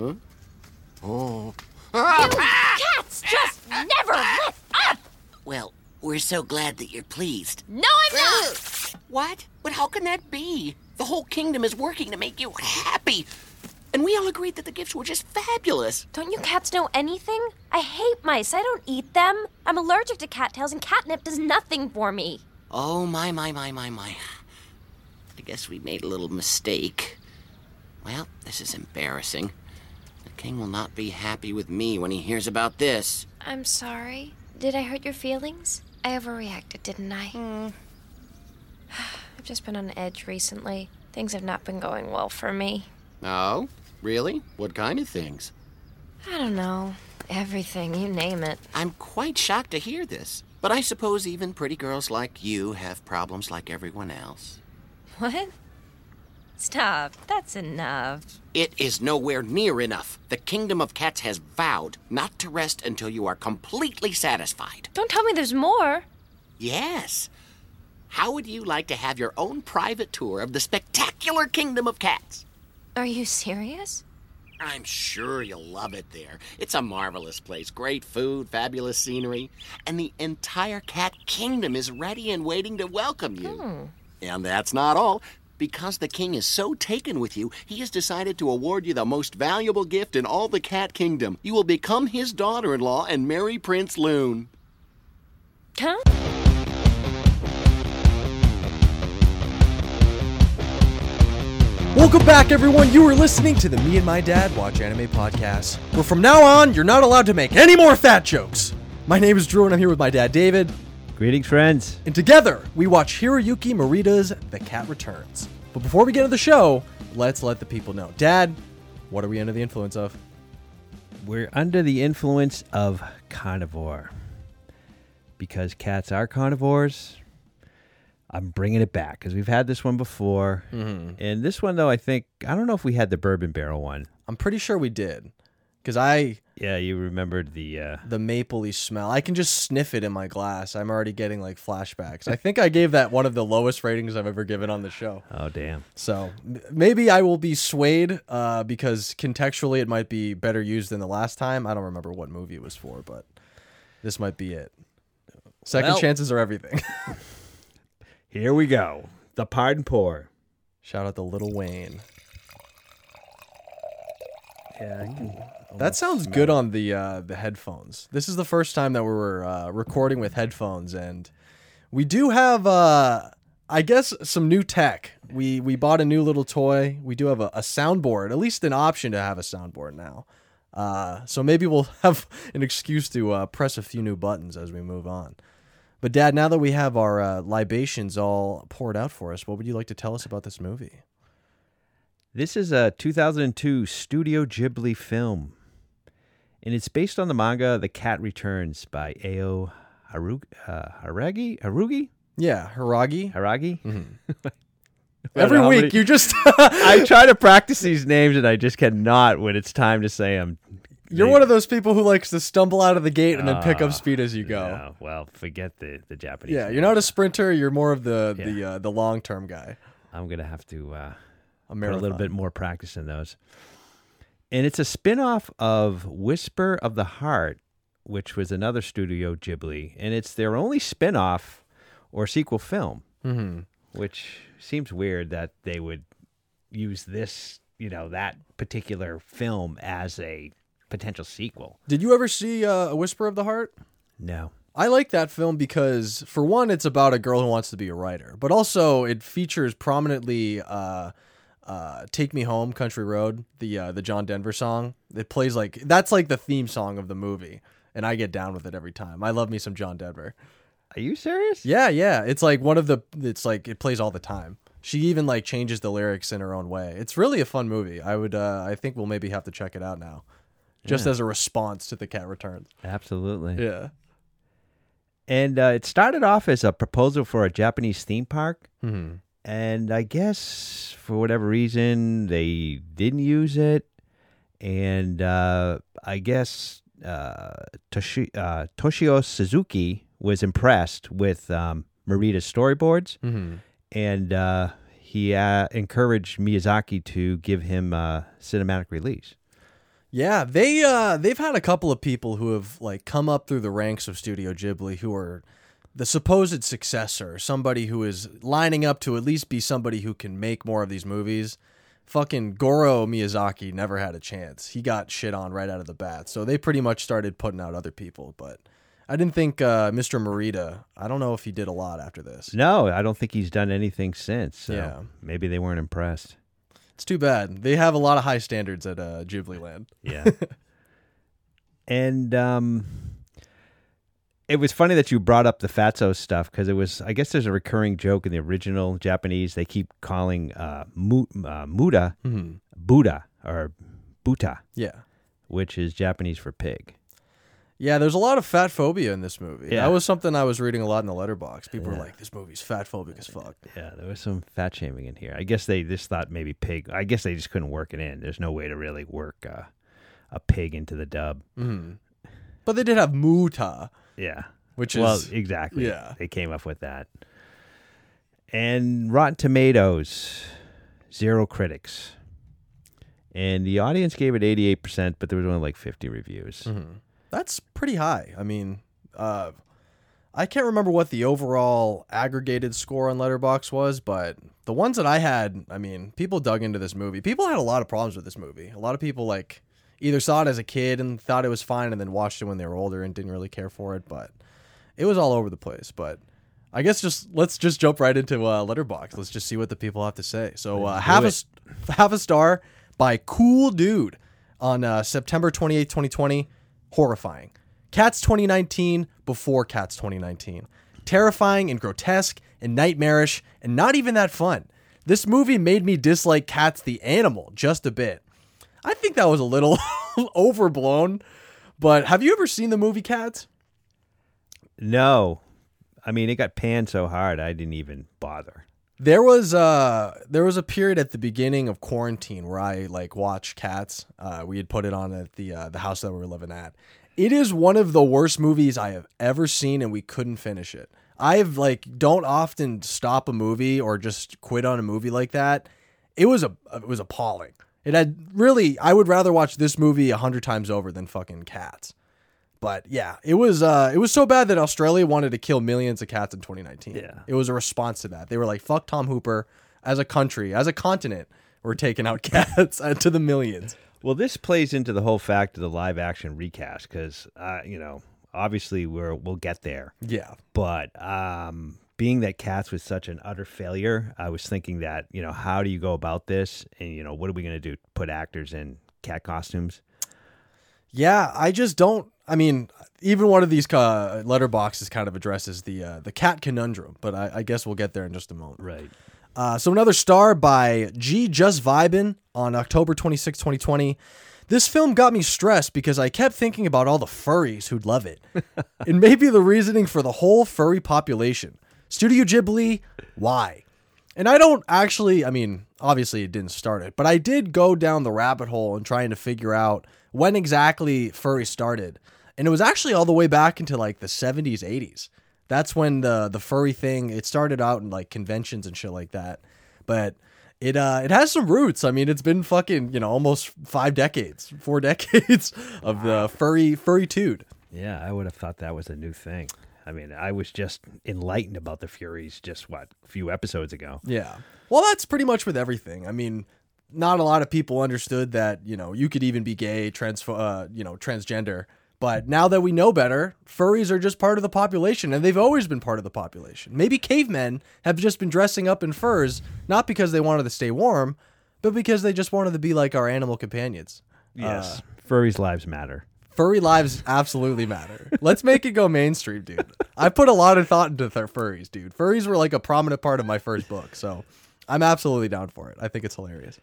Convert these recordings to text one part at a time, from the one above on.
Oh. Cats just never let up! Well, we're so glad that you're pleased. No, I'm not! What? But how can that be? The whole kingdom is working to make you happy. And we all agreed that the gifts were just fabulous. Don't you cats know anything? I hate mice. I don't eat them. I'm allergic to cattails, and catnip does nothing for me. Oh, my, my, my, my, my. I guess we made a little mistake. Well, this is embarrassing. King will not be happy with me when he hears about this. I'm sorry. Did I hurt your feelings? I overreacted, didn't I? Hmm. I've just been on edge recently. Things have not been going well for me. Oh? Really? What kind of things? I don't know. Everything, you name it. I'm quite shocked to hear this. But I suppose even pretty girls like you have problems like everyone else. What? Stop. That's enough. It is nowhere near enough. The kingdom of cats has vowed not to rest until you are completely satisfied. Don't tell me there's more. Yes. How would you like to have your own private tour of the spectacular kingdom of cats? Are you serious? I'm sure you'll love it there. It's a marvelous place. Great food, fabulous scenery, and the entire cat kingdom is ready and waiting to welcome you. Hmm. And that's not all. Because the king is so taken with you, he has decided to award you the most valuable gift in all the cat kingdom. You will become his daughter in law and marry Prince Lune. Huh? Welcome back, everyone. You are listening to the Me and My Dad Watch Anime podcast, where from now on, you're not allowed to make any more fat jokes. My name is Drew, and I'm here with my dad, David. Greetings, friends. And together, we watch Hiroyuki Morita's The Cat Returns. But before we get into the show, let's let the people know. Dad, what are we under the influence of? We're under the influence of carnivore. Because cats are carnivores, I'm bringing it back because we've had this one before. Mm-hmm. And this one, though, I think, I don't know if we had the bourbon barrel one. I'm pretty sure we did. Because I, Yeah, you remembered the. Uh, the mapley smell, I can just sniff it in my glass. I'm already getting like flashbacks. I think I gave that one of the lowest ratings I've ever given on the show. oh, damn. So maybe I will be swayed uh, because contextually it might be better used than the last time. I don't remember what movie it was for, but this might be it. Second Well- chances are everything. Here we go. The pardon pour. Shout out to Lil Wayne. Yeah, can. That sounds good on the uh, the headphones. This is the first time that we're uh, recording with headphones, and we do have, uh, I guess, some new tech. We we bought a new little toy. We do have a, a soundboard, at least an option to have a soundboard now. Uh, so maybe we'll have an excuse to uh, press a few new buttons as we move on. But Dad, now that we have our uh, libations all poured out for us, what would you like to tell us about this movie? This is a 2002 Studio Ghibli film, and it's based on the manga The Cat Returns by Ao Haru- uh, Haragi? Harugi? Yeah. Haragi? Every know how week many- you just I try to practice these names and I just cannot when it's time to say them. You're one of those people who likes to stumble out of the gate and then pick up Ah, speed as you go. No, well, forget the, the Japanese. Yeah, you're not a sprinter. You're more of the the uh, the long term guy. I'm gonna have to uh, A a little bit more practice in those. And it's a spin-off of Whisper of the Heart, which was another Studio Ghibli, and it's their only spin-off or sequel film, Mm-hmm. which seems weird that they would use this, you know, that particular film as a potential sequel. Did you ever see uh, a Whisper of the Heart? No. I like that film because, for one, it's about a girl who wants to be a writer, but also it features prominently uh, uh, "Take Me Home, Country Road," the uh, the John Denver song. It plays like that's like the theme song of the movie, and I get down with it every time. I love me some John Denver. Are you serious? Yeah, yeah. It's like one of the. It's like it plays all the time. She even like changes the lyrics in her own way. It's really a fun movie. I would. Uh, I think we'll maybe have to check it out now, just Yeah. as a response to the Cat Returns. Absolutely. Yeah. And uh, it started off as a proposal for a Japanese theme park. hmm and I guess for whatever reason they didn't use it, and uh, I guess uh, Toshi, uh, Toshio Suzuki was impressed with um, Morita's storyboards, hmm and uh, he uh, encouraged Miyazaki to give him a cinematic release. Yeah, they uh they've had a couple of people who have like come up through the ranks of Studio Ghibli who are the supposed successor, somebody who is lining up to at least be somebody who can make more of these movies. Fucking Goro Miyazaki never had a chance. He got shit on right out of the bat. So they pretty much started putting out other people, but I didn't think uh, Mr. Morita. I don't know if he did a lot after this. No, I don't think he's done anything since. So Yeah. maybe they weren't impressed. It's too bad. They have a lot of high standards at uh, Ghibli Land. Yeah. and um it was funny that you brought up the Fatso stuff because it was I guess there's a recurring joke in the original Japanese. They keep calling uh, mu- uh Muta Buddha or Buta, Yeah. which is Japanese for pig. Yeah, there's a lot of fat phobia in this movie. Yeah. That was something I was reading a lot in the letterbox. People were like, "This movie's fat phobic as fuck." Yeah, there was some fat shaming in here. I guess they just thought maybe pig. I guess they just couldn't work it in. There's no way to really work uh, a pig into the dub. But they did have muta, Yeah. which well, is exactly. yeah. They came up with that. And Rotten Tomatoes, zero critics. And the audience gave it 88%, but there was only like 50 reviews. Mm-hmm. that's pretty high. I mean, uh, I can't remember what the overall aggregated score on Letterboxd was, but the ones that I had, I mean, people dug into this movie. People had a lot of problems with this movie. A lot of people like either saw it as a kid and thought it was fine, and then watched it when they were older and didn't really care for it. But it was all over the place. But I guess just let's just jump right into uh, Letterboxd. Let's just see what the people have to say. So uh, half a half a star by Cool Dude on uh, September 28, 2020. Horrifying. Cats 2019 before Cats 2019. Terrifying and grotesque and nightmarish and not even that fun. This movie made me dislike Cats the animal just a bit. I think that was a little overblown, but have you ever seen the movie Cats? No. I mean, it got panned so hard, I didn't even bother. There was uh there was a period at the beginning of quarantine where I like watched Cats. Uh, we had put it on at the uh, the house that we were living at. It is one of the worst movies I have ever seen, and we couldn't finish it. I've like don't often stop a movie or just quit on a movie like that. It was a it was appalling. It had really I would rather watch this movie a hundred times over than fucking Cats. But yeah, it was uh it was so bad that Australia wanted to kill millions of cats in 2019. Yeah. It was a response to that. They were like, "Fuck Tom Hooper as a country, as a continent, we're taking out cats to the millions. Well, this plays into the whole fact of the live action recast because, uh, you know, obviously we're, we'll get there. Yeah. But um, being that Cats was such an utter failure, I was thinking that, you know, how do you go about this? And, you know, what are we going to do? Put actors in cat costumes? Yeah, I just don't. I mean, even one of these uh, letterboxes kind of addresses the uh, the cat conundrum, but I, I guess we'll get there in just a moment. Right. Uh, so another star by G Just Vibin on October 26, 2020. This film got me stressed because I kept thinking about all the furries who'd love it. and maybe the reasoning for the whole furry population. Studio Ghibli, why? And I don't actually, I mean, obviously it didn't start it, but I did go down the rabbit hole and trying to figure out when exactly furry started. And it was actually all the way back into like the 70s, 80s. That's when the the furry thing it started out in like conventions and shit like that. But it uh it has some roots. I mean, it's been fucking, you know, almost 5 decades, 4 decades of the furry furry tude. Yeah, I would have thought that was a new thing. I mean, I was just enlightened about the furries just, what, a few episodes ago. Yeah. Well, that's pretty much with everything. I mean, not a lot of people understood that, you know, you could even be gay, trans uh, you know, transgender. But now that we know better, furries are just part of the population and they've always been part of the population. Maybe cavemen have just been dressing up in furs not because they wanted to stay warm, but because they just wanted to be like our animal companions. Yes. Furries' lives matter. Furry lives absolutely matter. Let's make it go mainstream, dude. I put a lot of thought into furries, dude. Furries were like a prominent part of my first book, so I'm absolutely down for it. I think it's hilarious.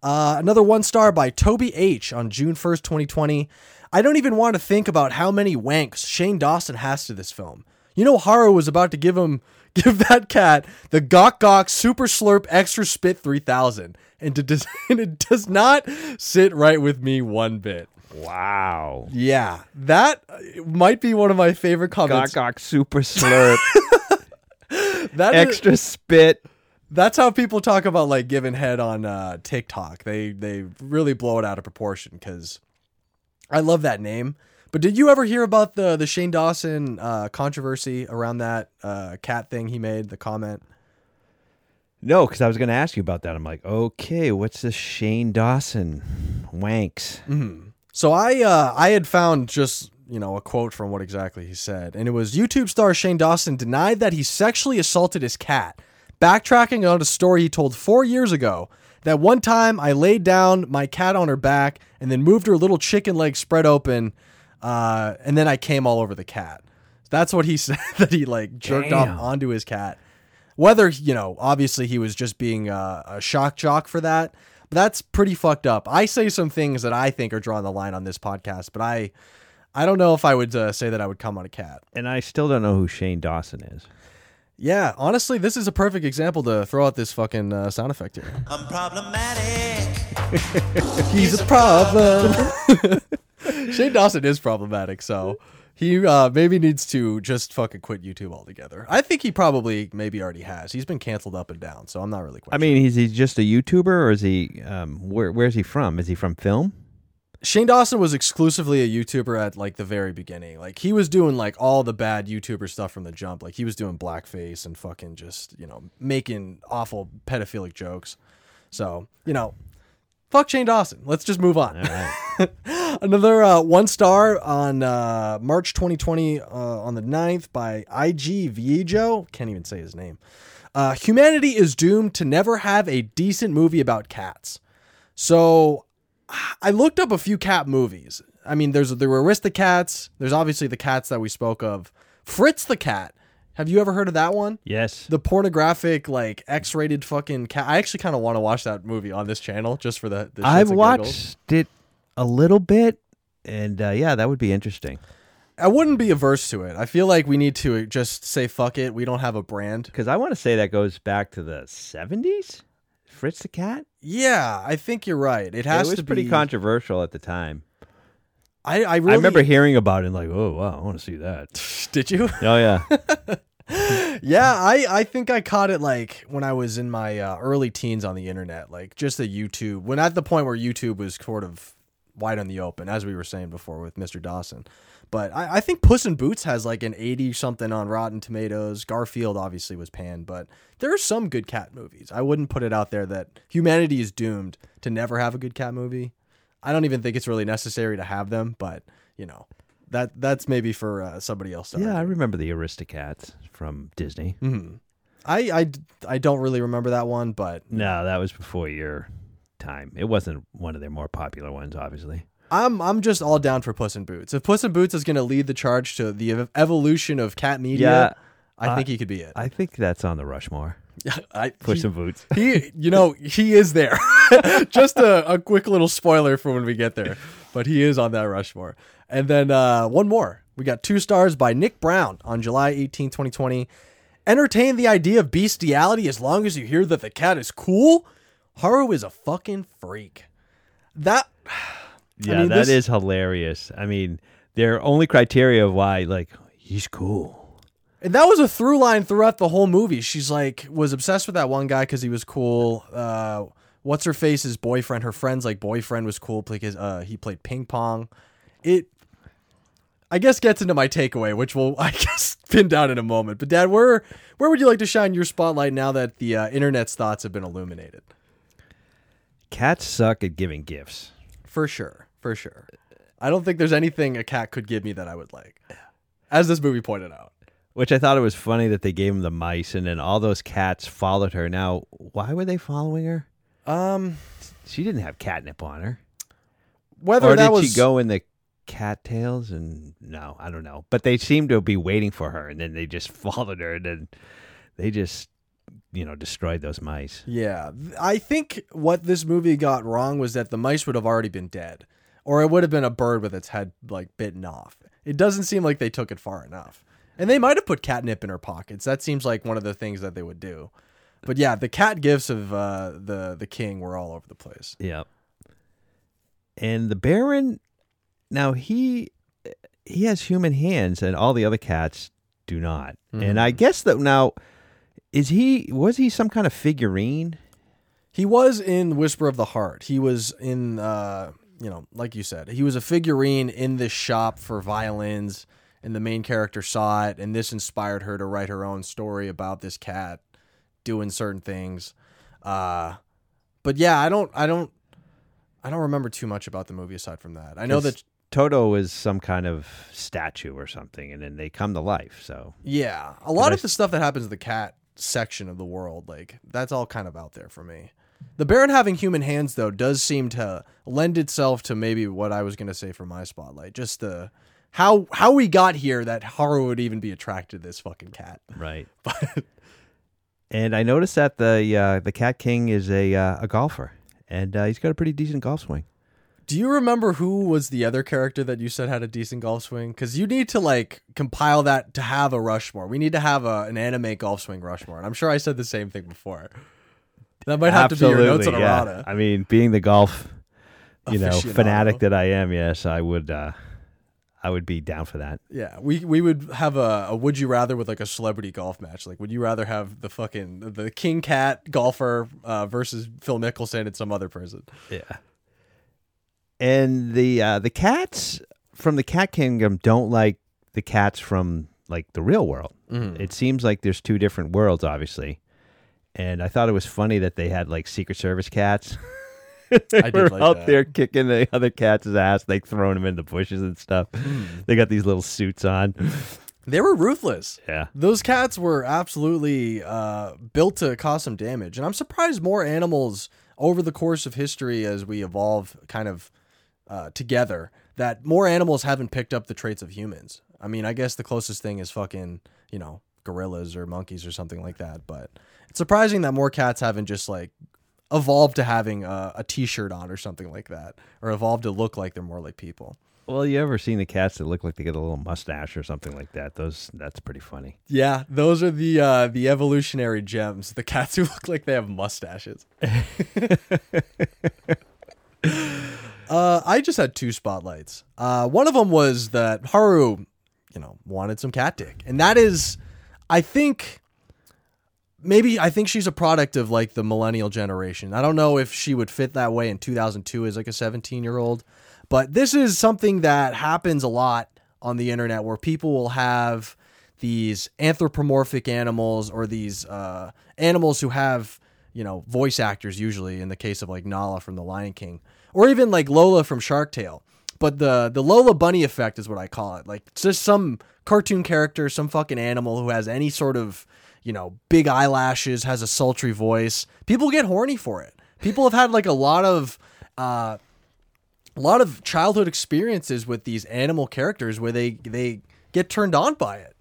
Uh, another one star by Toby H on June 1st, 2020. I don't even want to think about how many wanks Shane Dawson has to this film. You know, Haru was about to give him give that cat the Gok Gok Super Slurp Extra Spit 3000, and, and it does not sit right with me one bit. Wow. Yeah, that uh, might be one of my favorite comments. Gok Super Slurp. that Extra spit. that's how people talk about like giving head on uh, TikTok. They they really blow it out of proportion because I love that name. But did you ever hear about the the Shane Dawson uh, controversy around that uh, cat thing he made? The comment. No, because I was going to ask you about that. I'm like, okay, what's this Shane Dawson wanks? So I uh, I had found just you know a quote from what exactly he said, and it was YouTube star Shane Dawson denied that he sexually assaulted his cat, backtracking on a story he told four years ago. That one time I laid down my cat on her back and then moved her little chicken leg spread open, uh, and then I came all over the cat. That's what he said that he like jerked Damn. off onto his cat. Whether you know, obviously he was just being uh, a shock jock for that. But that's pretty fucked up. I say some things that I think are drawing the line on this podcast, but I, I don't know if I would uh, say that I would come on a cat. And I still don't know who Shane Dawson is. Yeah, honestly, this is a perfect example to throw out this fucking uh, sound effect here. I'm problematic. He's a problem. Shane Dawson is problematic, so he uh, maybe needs to just fucking quit YouTube altogether. I think he probably maybe already has. He's been canceled up and down, so I'm not really quite I mean, is he just a YouTuber or is he, um, where, where's he from? Is he from film? Shane Dawson was exclusively a YouTuber at like the very beginning. Like he was doing like all the bad YouTuber stuff from the jump. Like he was doing blackface and fucking just, you know, making awful pedophilic jokes. So, you know, fuck Shane Dawson. Let's just move on. Another uh, one star on uh, March 2020 uh, on the 9th by IG Viejo. Can't even say his name. Uh, humanity is doomed to never have a decent movie about cats. So I looked up a few cat movies. I mean, there's there were Aristocats. There's obviously the cats that we spoke of. Fritz the cat. Have you ever heard of that one? Yes. The pornographic, like X-rated fucking cat. I actually kind of want to watch that movie on this channel just for the. the I've watched it a little bit, and uh, yeah, that would be interesting. I wouldn't be averse to it. I feel like we need to just say fuck it. We don't have a brand. Because I want to say that goes back to the 70s? Fritz the Cat? Yeah, I think you're right. It has it was to pretty controversial at the time. I I really I remember hearing about it and like, oh, wow, I want to see that. Did you? oh, yeah. yeah, I, I think I caught it like when I was in my uh, early teens on the internet, like just the YouTube. When at the point where YouTube was sort of wide on the open, as we were saying before with Mr. Dawson. But I, I think Puss in Boots has like an 80 something on Rotten Tomatoes. Garfield obviously was panned, but there are some good cat movies. I wouldn't put it out there that humanity is doomed to never have a good cat movie. I don't even think it's really necessary to have them, but you know, that that's maybe for uh, somebody else. To yeah, I remember the Aristocats from Disney. I, I, I don't really remember that one, but No, that was before your time. It wasn't one of their more popular ones, obviously. I'm I'm just all down for Puss in Boots. If Puss in Boots is going to lead the charge to the ev- evolution of cat media, Yeah, I uh, think he could be it. I think that's on the Rushmore. I, Puss he, in Boots. he, you know, he is there. just a, a quick little spoiler for when we get there, but he is on that Rushmore. And then uh, one more. We got two stars by Nick Brown on July 18, 2020. Entertain the idea of bestiality as long as you hear that the cat is cool. Haru is a fucking freak. That Yeah, mean, that is this- hilarious. I mean, their only criteria of why, like, he's cool. And that was a through line throughout the whole movie. She's like was obsessed with that one guy because he was cool. Uh, what's her face's boyfriend? Her friend's like boyfriend was cool because uh, he played ping pong. It, I guess, gets into my takeaway, which we'll I guess pin down in a moment. But Dad, where where would you like to shine your spotlight now that the uh, internet's thoughts have been illuminated? Cats suck at giving gifts. For sure, for sure. I don't think there's anything a cat could give me that I would like, as this movie pointed out. Which I thought it was funny that they gave him the mice and then all those cats followed her. Now, why were they following her? Um, She didn't have catnip on her. whether or that did was she go in the cattails and no, I don't know. But they seemed to be waiting for her and then they just followed her and then they just you know, destroyed those mice. Yeah, I think what this movie got wrong was that the mice would have already been dead, or it would have been a bird with its head like bitten off. It doesn't seem like they took it far enough, and they might have put catnip in her pockets. That seems like one of the things that they would do. But yeah, the cat gifts of uh, the the king were all over the place. Yep. And the Baron now he he has human hands and all the other cats do not. And I guess that now is he was he some kind of figurine? He was in Whisper of the Heart. He was in uh, you know, like you said, he was a figurine in this shop for violins, and the main character saw it, and this inspired her to write her own story about this cat doing certain things. Uh, but yeah, I don't, I don't, I don't remember too much about the movie aside from that. I know that, Toto is some kind of statue or something, and then they come to life. So yeah, a lot I of the stuff that happens in the cat section of the world, like that's all kind of out there for me. The Baron having human hands, though, does seem to lend itself to maybe what I was going to say for my spotlight. Just the how how we got here that Haru would even be attracted to this fucking cat. right. But And I noticed that the uh, the Cat King is a uh, a golfer, and uh, he's got a pretty decent golf swing. do you remember who was the other character that you said had a decent golf swing? Because you need to like compile that to have a Rushmore. We need to have a, an anime golf swing Rushmore, and I'm sure I said the same thing before. That might have to be your notes on Absolutely, yeah. errata. I mean, being the golf, you know, fanatic that I am, yes, I would. Uh, I would be down for that. Yeah, we we would have a, a would you rather with like a celebrity golf match. Like, would you rather have the fucking the King Cat golfer uh, versus Phil Mickelson and some other person? Yeah. And the uh, the cats from the Cat Kingdom don't like the cats from like the real world. Mm-hmm. It seems like there's two different worlds, obviously. And I thought it was funny that they had like Secret Service cats. they I did were like out that. there kicking the other cats' ass, like throwing them in the bushes and stuff. Hmm. They got these little suits on. They were ruthless. Yeah. Those cats were absolutely uh, built to cause some damage, and I'm surprised more animals over the course of history, as we evolve kind of uh, together, that more animals haven't picked up the traits of humans. I mean, I guess the closest thing is fucking you know gorillas or monkeys or something like that, but it's surprising that more cats haven't just like evolved to having a, a t-shirt on or something like that, or evolved to look like they're more like people. Well, you ever seen the cats that look like they get a little mustache or something like that? Those that's pretty funny. Yeah, those are the uh, the evolutionary gems. The cats who look like they have mustaches. uh, I just had two spotlights. Uh, one of them was that Haru, you know, wanted some cat dick, and that is, I think, maybe I think she's a product of like the millennial generation. I don't know if she would fit that way in 2002 as like a 17 year old, but this is something that happens a lot on the internet where people will have these anthropomorphic animals or these uh, animals who have you know voice actors usually in the case of like Nala from The Lion King or even like Lola from Shark Tale. But the the Lola Bunny effect is what I call it. Like just some cartoon character, some fucking animal who has any sort of you know big eyelashes, has a sultry voice. People get horny for it. People have had like a lot of. Uh, a lot of childhood experiences with these animal characters where they they get turned on by it.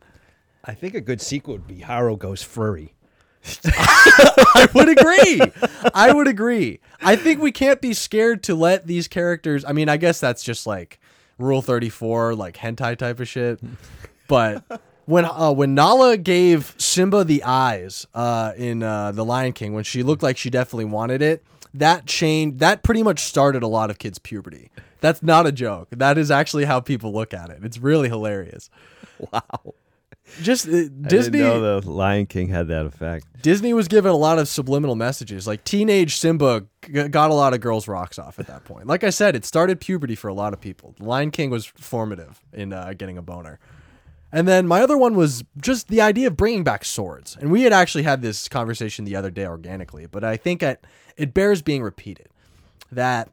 I think a good sequel would be Haru Goes Furry. I would agree. I would agree. I think we can't be scared to let these characters. I mean, I guess that's just like Rule Thirty Four, like hentai type of shit. But when uh, when Nala gave Simba the eyes uh, in uh, the Lion King, when she looked like she definitely wanted it, that changed. That pretty much started a lot of kids' puberty. That's not a joke. That is actually how people look at it. It's really hilarious. Wow. Just uh, I Disney. know the Lion King had that effect. Disney was given a lot of subliminal messages. Like teenage Simba g- got a lot of girls' rocks off at that point. Like I said, it started puberty for a lot of people. The Lion King was formative in uh, getting a boner. And then my other one was just the idea of bringing back swords. And we had actually had this conversation the other day organically, but I think it, it bears being repeated that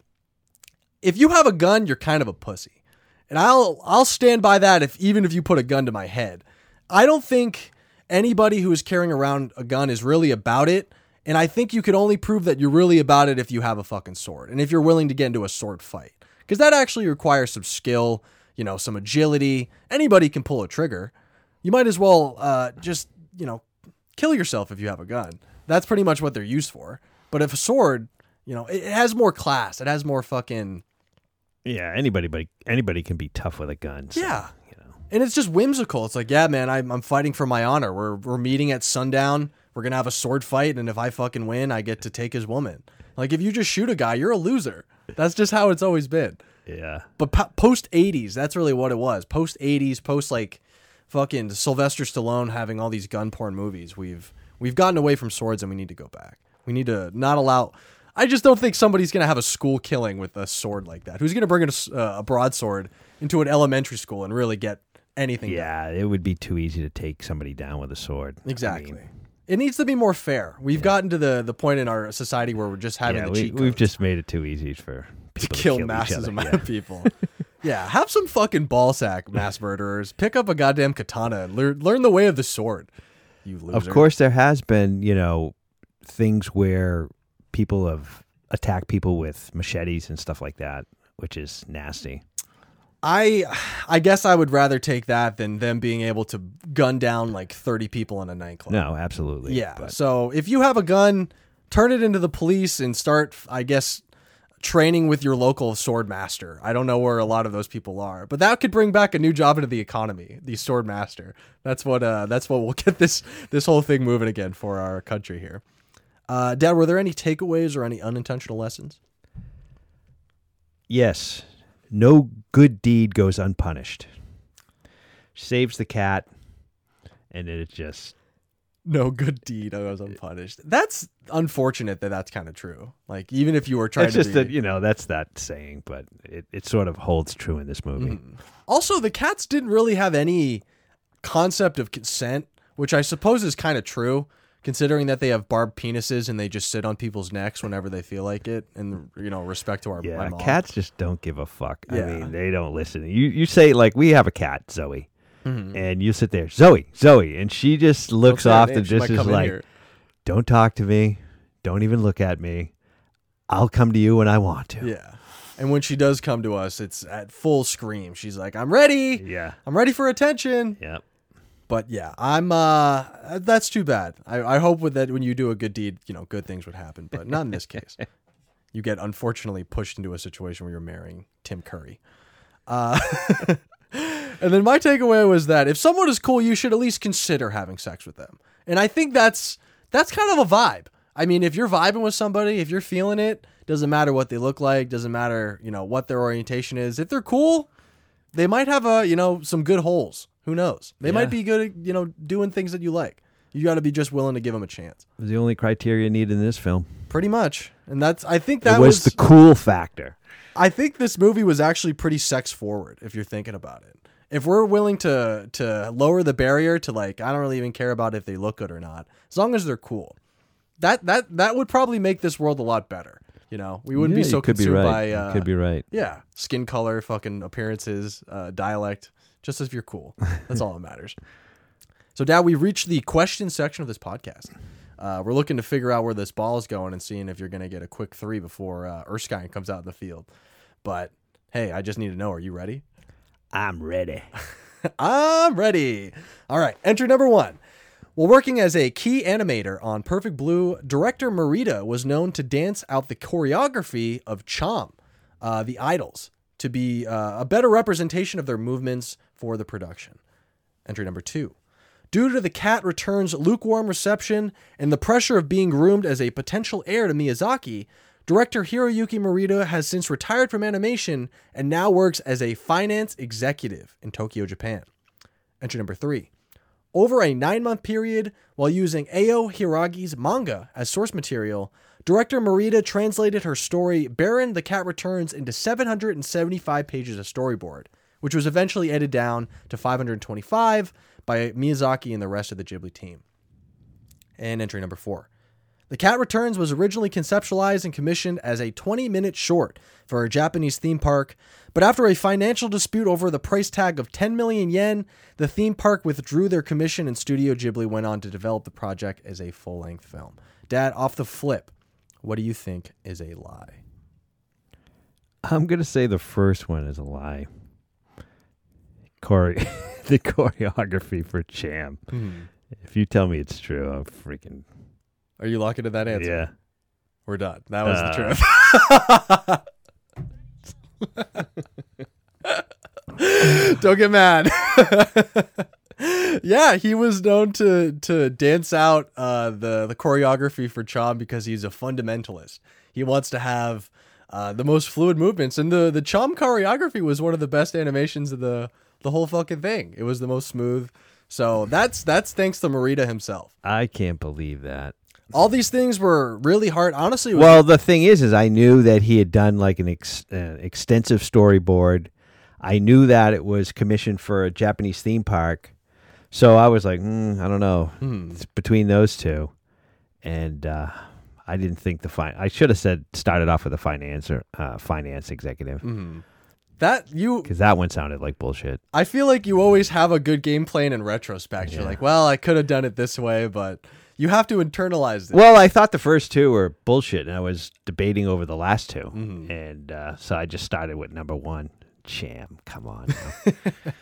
if you have a gun, you're kind of a pussy. And I'll I'll stand by that if even if you put a gun to my head. I don't think anybody who is carrying around a gun is really about it. And I think you could only prove that you're really about it if you have a fucking sword and if you're willing to get into a sword fight. Because that actually requires some skill, you know, some agility. Anybody can pull a trigger. You might as well uh, just, you know, kill yourself if you have a gun. That's pretty much what they're used for. But if a sword, you know, it, it has more class. It has more fucking Yeah, anybody, but anybody can be tough with a gun. so, Yeah. you know. and it's just whimsical. It's like, yeah, man, I'm, I'm fighting for my honor. We're we're meeting at sundown. We're gonna have a sword fight, and if I fucking win, I get to take his woman. Like if you just shoot a guy, you're a loser. That's just how it's always been. Yeah. But po- post '80s, that's really what it was. Post '80s, post like fucking Sylvester Stallone having all these gun porn movies. We've we've gotten away from swords, and we need to go back. We need to not allow. I just don't think somebody's gonna have a school killing with a sword like that. Who's gonna bring a, uh, a broadsword into an elementary school and really get anything? done? Yeah, it would be too easy to take somebody down with a sword. I exactly. mean, it needs to be more fair. We've gotten to the the point in our society where we're just having yeah, the we, cheat we've just made it too easy for to people kill, each masses other. amount Yeah. of people. yeah, have some fucking ball sack, mass murderers. Pick up a goddamn katana and learn learn the way of the sword. You loser. Of course, there has been, you know, things where people have attacked people with machetes and stuff like that, which is nasty. I I guess I would rather take that than them being able to gun down like 30 people in a nightclub. No, absolutely. Yeah. But So if you have a gun, turn it into the police and start, I guess, training with your local sword master. I don't know where a lot of those people are, but that could bring back a new job into the economy. The sword master. That's what. Uh, that's what will get this this whole thing moving again for our country here. Uh, Dad, were there any takeaways or any unintentional lessons? yes, no good deed goes unpunished. Saves the cat, and it just No good deed goes unpunished. That's unfortunate that that's kind of true. Like even if you were trying to it's just be, that you know that's that saying, but it, it sort of holds true in this movie. Mm-hmm. Also, the cats didn't really have any concept of consent, which I suppose is kind of true, considering that they have barbed penises and they just sit on people's necks whenever they feel like it. And you know, respect to our Yeah, cats just don't give a fuck. I mean, they don't listen. You you say like we have a cat, Zoe, Mm-hmm. and you sit there, Zoe, Zoe, and she just looks off and just is like, here. "Don't talk to me, don't even look at me. I'll come to you when I want to." yeah. And when she does come to us, it's at full scream. She's like, "I'm ready. yeah, I'm ready for attention." yeah. But yeah, I'm. uh That's too bad. I, I hope with that when you do a good deed, you know, good things would happen. But not in this case. You get unfortunately pushed into a situation where you're marrying Tim Curry. Uh, and then my takeaway was that if someone is cool, you should at least consider having sex with them. And I think that's that's kind of a vibe. I mean, if you're vibing with somebody, if you're feeling it, doesn't matter what they look like, doesn't matter, you know, what their orientation is. If they're cool, they might have a, you know, some good holes. Who knows? They Yeah. might be good at, you know, doing things that you like. You got to be just willing to give them a chance. It was the only criteria needed in this film. Pretty much. And that's I think that it was, the cool factor. I think this movie was actually pretty sex forward if you're thinking about it. If we're willing to to lower the barrier to like I don't really even care about if they look good or not, as long as they're cool. That that that would probably make this world a lot better. You know, we wouldn't Yeah, be so you could be consumed right. by uh, could be right. yeah, skin color, fucking appearances, uh, dialect. Just if you're cool, that's all that matters. So, Dad, we've reached the question section of this podcast. Uh, we're looking to figure out where this ball is going and seeing if you're going to get a quick three before uh, Erskine comes out in the field. But hey, I just need to know: Are you ready? I'm ready. I'm ready. All right, entry number one. While working as a key animator on Perfect Blue, director Morita was known to dance out the choreography of Cham, uh, the idols, to be uh, a better representation of their movements for the production. Entry number two. Due to the cat return's lukewarm reception and the pressure of being groomed as a potential heir to Miyazaki, director Hiroyuki Morita has since retired from animation and now works as a finance executive in Tokyo, Japan. Entry number three. Over a nine month period, while using Aoi Hiiragi's manga as source material, director Morita translated her story Baron the Cat Returns into 775 pages of storyboard, which was eventually edited down to 525 by Miyazaki and the rest of the Ghibli team. And entry number four. The Cat Returns was originally conceptualized and commissioned as a 20 minute short for a Japanese theme park, but after a financial dispute over the price tag of 10 million yen, the theme park withdrew their commission and Studio Ghibli went on to develop the project as a full length film. Dad, off the flip, what do you think is a lie? I'm gonna say the first one is a lie. Chore- the choreography for Cham. Mm-hmm. If you tell me it's true, I'm freaking Are you locking to that answer? yeah. We're done. That was Uh. the truth. Don't get mad. yeah, he was known to to dance out uh, the the choreography for Cham because he's a fundamentalist. He wants to have uh, the most fluid movements, and the the Cham choreography was one of the best animations of the the whole fucking thing. It was the most smooth. So that's that's thanks to Morita himself. I can't believe that. All these things were really hard. Honestly, Well, the thing is, is I knew that he had done like an ex, uh, extensive storyboard. I knew that it was commissioned for a Japanese theme park, so I was like, mm, I don't know, it's between those two, and uh, I didn't think the fine. I should have said started off with a finance or uh, finance executive Mm-hmm. that you because that one sounded like bullshit. I feel like you always have a good game plan in retrospect. You're like, well, I could have done it this way, but you have to internalize this. Well, I thought the first two were bullshit, and I was debating over the last 2 Mm-hmm. and uh, so I just started with number one. Cham, come on.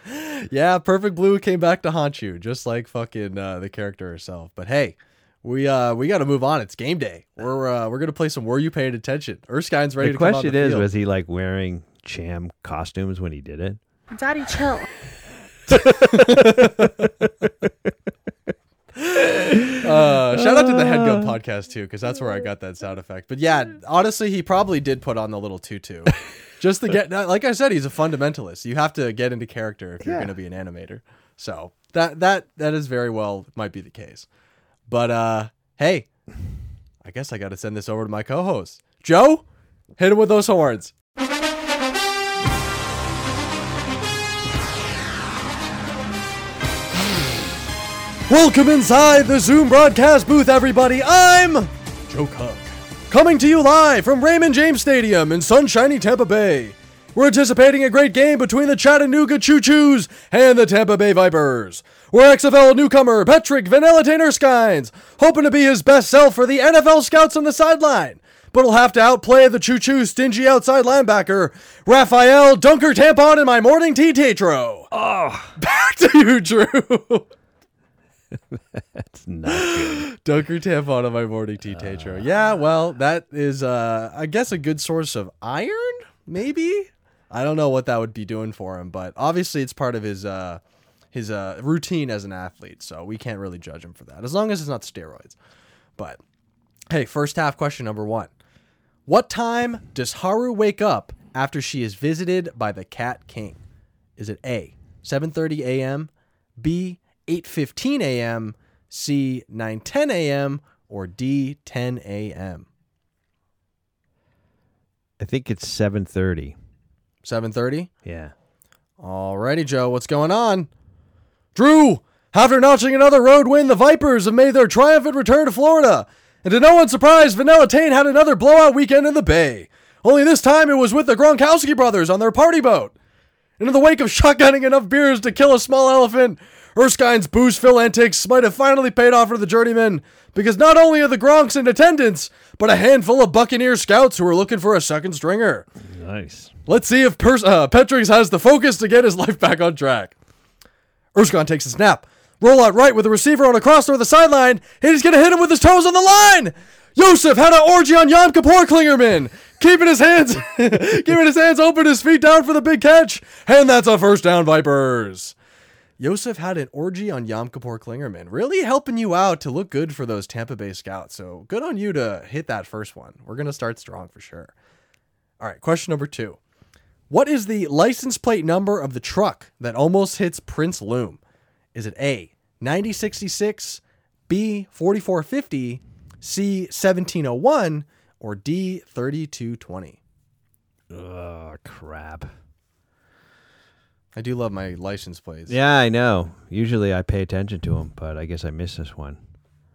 yeah, Perfect Blue came back to haunt you, just like fucking uh, the character herself. But hey, we uh we got to move on. It's game day. We're uh, we're gonna play some. Were you paying attention? Erskine's ready the to come on question the is, field. was he like wearing Cham costumes when he did it? Daddy, chill. Uh, shout out to the Headgun podcast too, because that's where I got that sound effect. But yeah, honestly, he probably did put on the little tutu, just to get. Like I said, he's a fundamentalist. You have to get into character if you're Yeah. going to be an animator. So that that that is very well might be the case. But uh, hey, I guess I got to send this over to my co-host Joe. Hit him with those horns. Welcome inside the Zoom broadcast booth, everybody. I'm Joe Cook, coming to you live from Raymond James Stadium in sunshiny Tampa Bay. We're anticipating a great game between the Chattanooga Choo Choos and the Tampa Bay Vipers. We're XFL newcomer Patrick Vanilla Tainer Skynes, hoping to be his best self for the NFL scouts on the sideline. But he'll have to outplay the Choo Choo stingy outside linebacker, Raphael Dunker Tampon in my morning tea Tatro. Oh. Back to you, Drew. It's not good. Dunker tampon on my morning tea Tatro. Yeah, well, that is, uh, I guess, a good source of iron. Maybe I don't know what that would be doing for him, but obviously it's part of his uh, his uh, routine as an athlete. So we can't really judge him for that, as long as it's not steroids. But hey, first half question number one: What time does Haru wake up after she is visited by the Cat King? Is it A, 7:30 a.m., B, 8:15 a.m., C, 9:10 a.m., or D, 10 a.m.? I think it's seven thirty. 7:30. Yeah. Alrighty, Joe, what's going on? Drew, after notching another road win, the Vipers have made their triumphant return to Florida. And to no one's surprise, Vanilla Tane had another blowout weekend in the Bay. Only this time it was with the Gronkowski brothers on their party boat. And in the wake of shotgunning enough beers to kill a small elephant, Erskine's booze fill antics might have finally paid off for the journeyman, because not only are the Gronks in attendance, but a handful of Buccaneer scouts who are looking for a second stringer. Nice. Let's see if Pers- uh, Petrix has the focus to get his life back on track. Erskine takes a snap. Roll out right with the receiver on a cross toward the sideline, and he's going to hit him with his toes on the line. Yosef had an orgy on Yom Kippur Klingerman, keeping his hands, keeping his hands open, his feet down for the big catch, and that's a first down, Vipers. Yosef had an orgy on Yom Kippur Klingerman, really helping you out to look good for those Tampa Bay scouts. So good on you to hit that first one. We're going to start strong for sure. All right, question number two. What is the license plate number of the truck that almost hits Prince Lune? Is it A, 9066, B, 4450, C, 1701, or D, 3220? Oh crap. I do love my license plates. Yeah, I know. Usually I pay attention to them, but I guess I missed this one.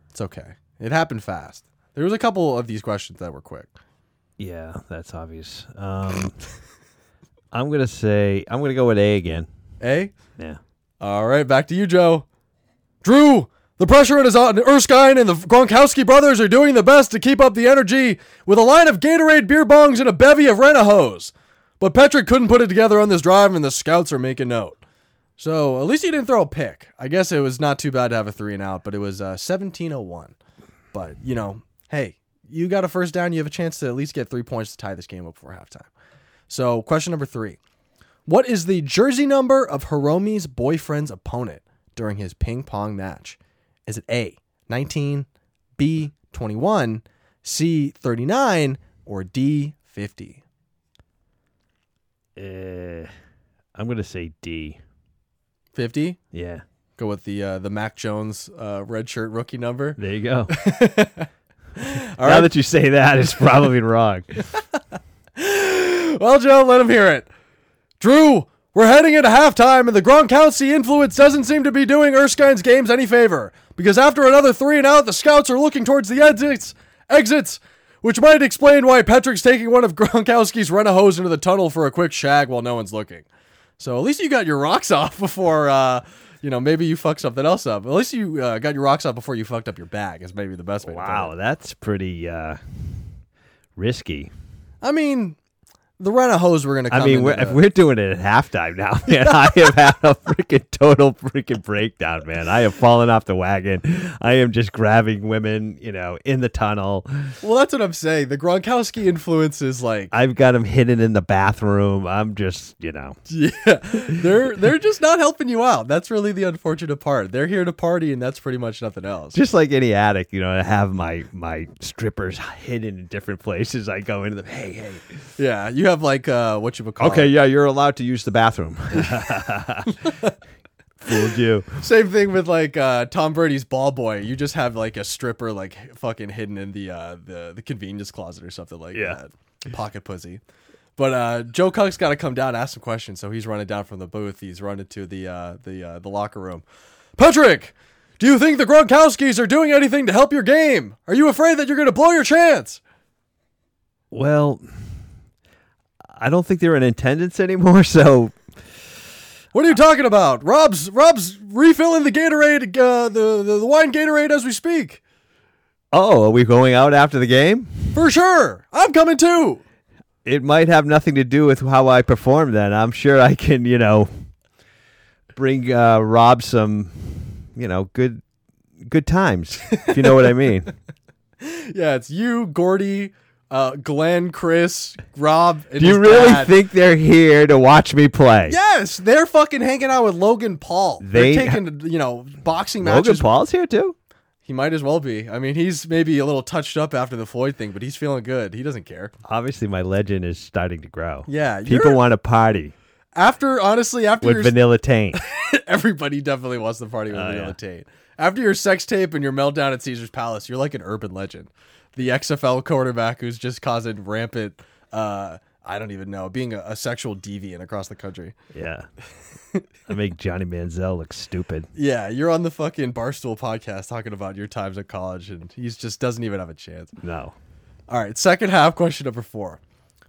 It's okay. It happened fast. There was a couple of these questions that were quick. Yeah, that's obvious. Um, I'm gonna say I'm gonna go with A again. A? Yeah. All right, back to you, Joe. Drew, the pressure is on Erskine and the Gronkowski brothers are doing the best to keep up the energy with a line of Gatorade beer bongs and a bevy of Rent-A-Hose. But Petrick couldn't put it together on this drive, and the scouts are making note. So at least he didn't throw a pick. I guess it was not too bad to have a three and out, but it was uh, 1701. But, you know, hey, you got a first down. You have a chance to at least get three points to tie this game up before halftime. So, question number three What is the jersey number of Hiromi's boyfriend's opponent during his ping pong match? Is it A, 19, B, 21, C, 39, or D, 50? Uh, I'm gonna say D. 50? Yeah. Go with the uh, the Mac Jones uh, red shirt rookie number. There you go. now that you say that, it's probably wrong. Well, Joe, let him hear it. Drew, we're heading into halftime, and the Gronkowski influence doesn't seem to be doing Erskine's games any favor. Because after another three and out, the scouts are looking towards the exits, exits, which might explain why Patrick's taking one of Gronkowski's run a hose into the tunnel for a quick shag while no one's looking. So at least you got your rocks off before, uh, you know, maybe you fucked something else up. At least you uh, got your rocks off before you fucked up your bag. Is maybe the best way. to put it. Wow, that's pretty uh, risky. I mean, the rent a hose we're gonna. Come I mean, we're, the- if we're doing it at halftime now, man, I have had a freaking total freaking breakdown, man. I have fallen off the wagon. I am just grabbing women, you know, in the tunnel. well, that's what I'm saying. The Gronkowski influence is like, I've got them hidden in the bathroom. I'm just, you know, yeah, they're they're just not helping you out. That's really the unfortunate part. They're here to party, and that's pretty much nothing else. just like any addict, you know, I have my my strippers hidden in different places. I go into them. Hey, hey. yeah, you have like uh, what you would call Okay, yeah, you're allowed to use the bathroom. Fooled you. Same thing with like uh, Tom Brady's ball boy. You just have like a stripper like fucking hidden in the uh, the the convenience closet or something like Yeah. that. Pocket pussy. But uh, Joe Cook's got to come down ask some questions. So he's running down from the booth. He's running to the uh, the uh, the locker room. Patrick, do you think the Gronkowskis are doing anything to help your game? Are you afraid that you're going to blow your chance? Well, I don't think they're in attendance anymore, so What are you talking about? Rob's Rob's refilling the Gatorade, uh, the, the the wine Gatorade as we speak. oh, are we going out after the game? For sure, I'm coming too. It might have nothing to do with how I perform. Then I'm sure I can, you know, bring uh, Rob some, you know, good good times. if you know what I mean. Yeah, it's you, Gordy, uh, Glenn, Chris, Rob. And Do you really dad. think they're here to watch me play? Yes, they're fucking hanging out with Logan Paul. They- They're taking you know boxing Logan matches. Logan Paul's here too. He might as well be. I mean, he's maybe a little touched up after the Floyd thing, but he's feeling good. He doesn't care. Obviously, my legend is starting to grow. Yeah, people want to party After honestly, after with your Vanilla Taint. everybody definitely wants to party with Oh, Vanilla yeah. Tate. After your sex tape and your meltdown at Caesar's Palace, you're like an urban legend. The XFL quarterback who's just causing rampant, uh, I don't even know, being a, a sexual deviant across the country. yeah, I make Johnny Manziel look stupid. Yeah, you're on the fucking Barstool podcast talking about your times at college, and he just doesn't even have a chance. No, All right, second half, question number four.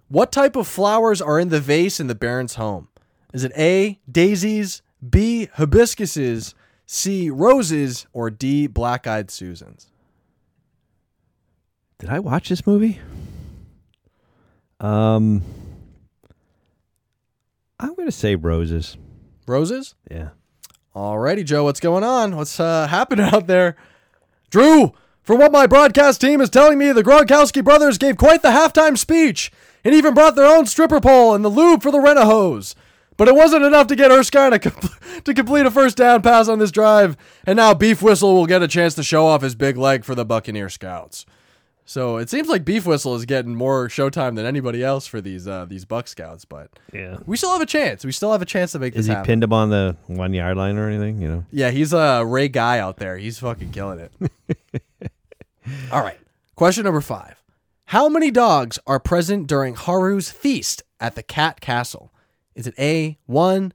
What type of flowers are in the vase in the Baron's home? Is it A, daisies, B, hibiscuses, C, roses, or D, black eyed Susans? Did I watch this movie? Um, I'm gonna say roses. Roses? Yeah. Alrighty, Joe, what's going on? What's uh, happening out there? Drew, from what my broadcast team is telling me, the Gronkowski brothers gave quite the halftime speech and even brought their own stripper pole and the lube for the rent hose. But it wasn't enough to get Erskine to, com- to complete a first down pass on this drive, and now Beef Whistle will get a chance to show off his big leg for the Buccaneer Scouts. So it seems like Beef Whistle is getting more showtime than anybody else for these uh, these Buck Scouts, but Yeah. we still have a chance. We still have a chance to make Is this he happen. pinned him on the one yard line or anything? You know. Yeah, he's a Ray Guy out there. He's fucking killing it. All right. Question number five. How many dogs are present during Haru's feast at the cat castle? Is it A, 1,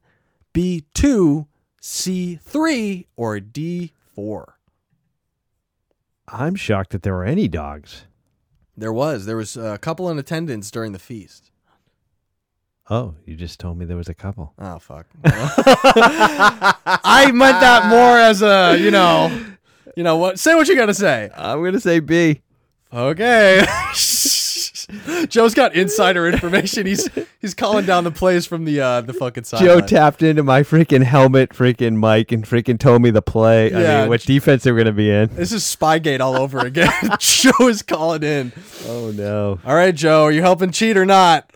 B, 2, C, 3, or D, 4? I'm shocked that there were any dogs. There was. There was a couple in attendance during the feast. Oh, you just told me there was a couple. Oh, fuck. I meant that more as a, you know, you know what? Say what you got to say. I'm gonna say B. Okay. Joe's got insider information. He's he's calling down the plays from the uh the fucking side. Joe tapped into my freaking helmet, freaking mic, and freaking told me the play. I mean, what defense they were gonna be in. This is Spygate all over again. Joe is calling in. Oh no. All right, Joe, are you helping cheat or not?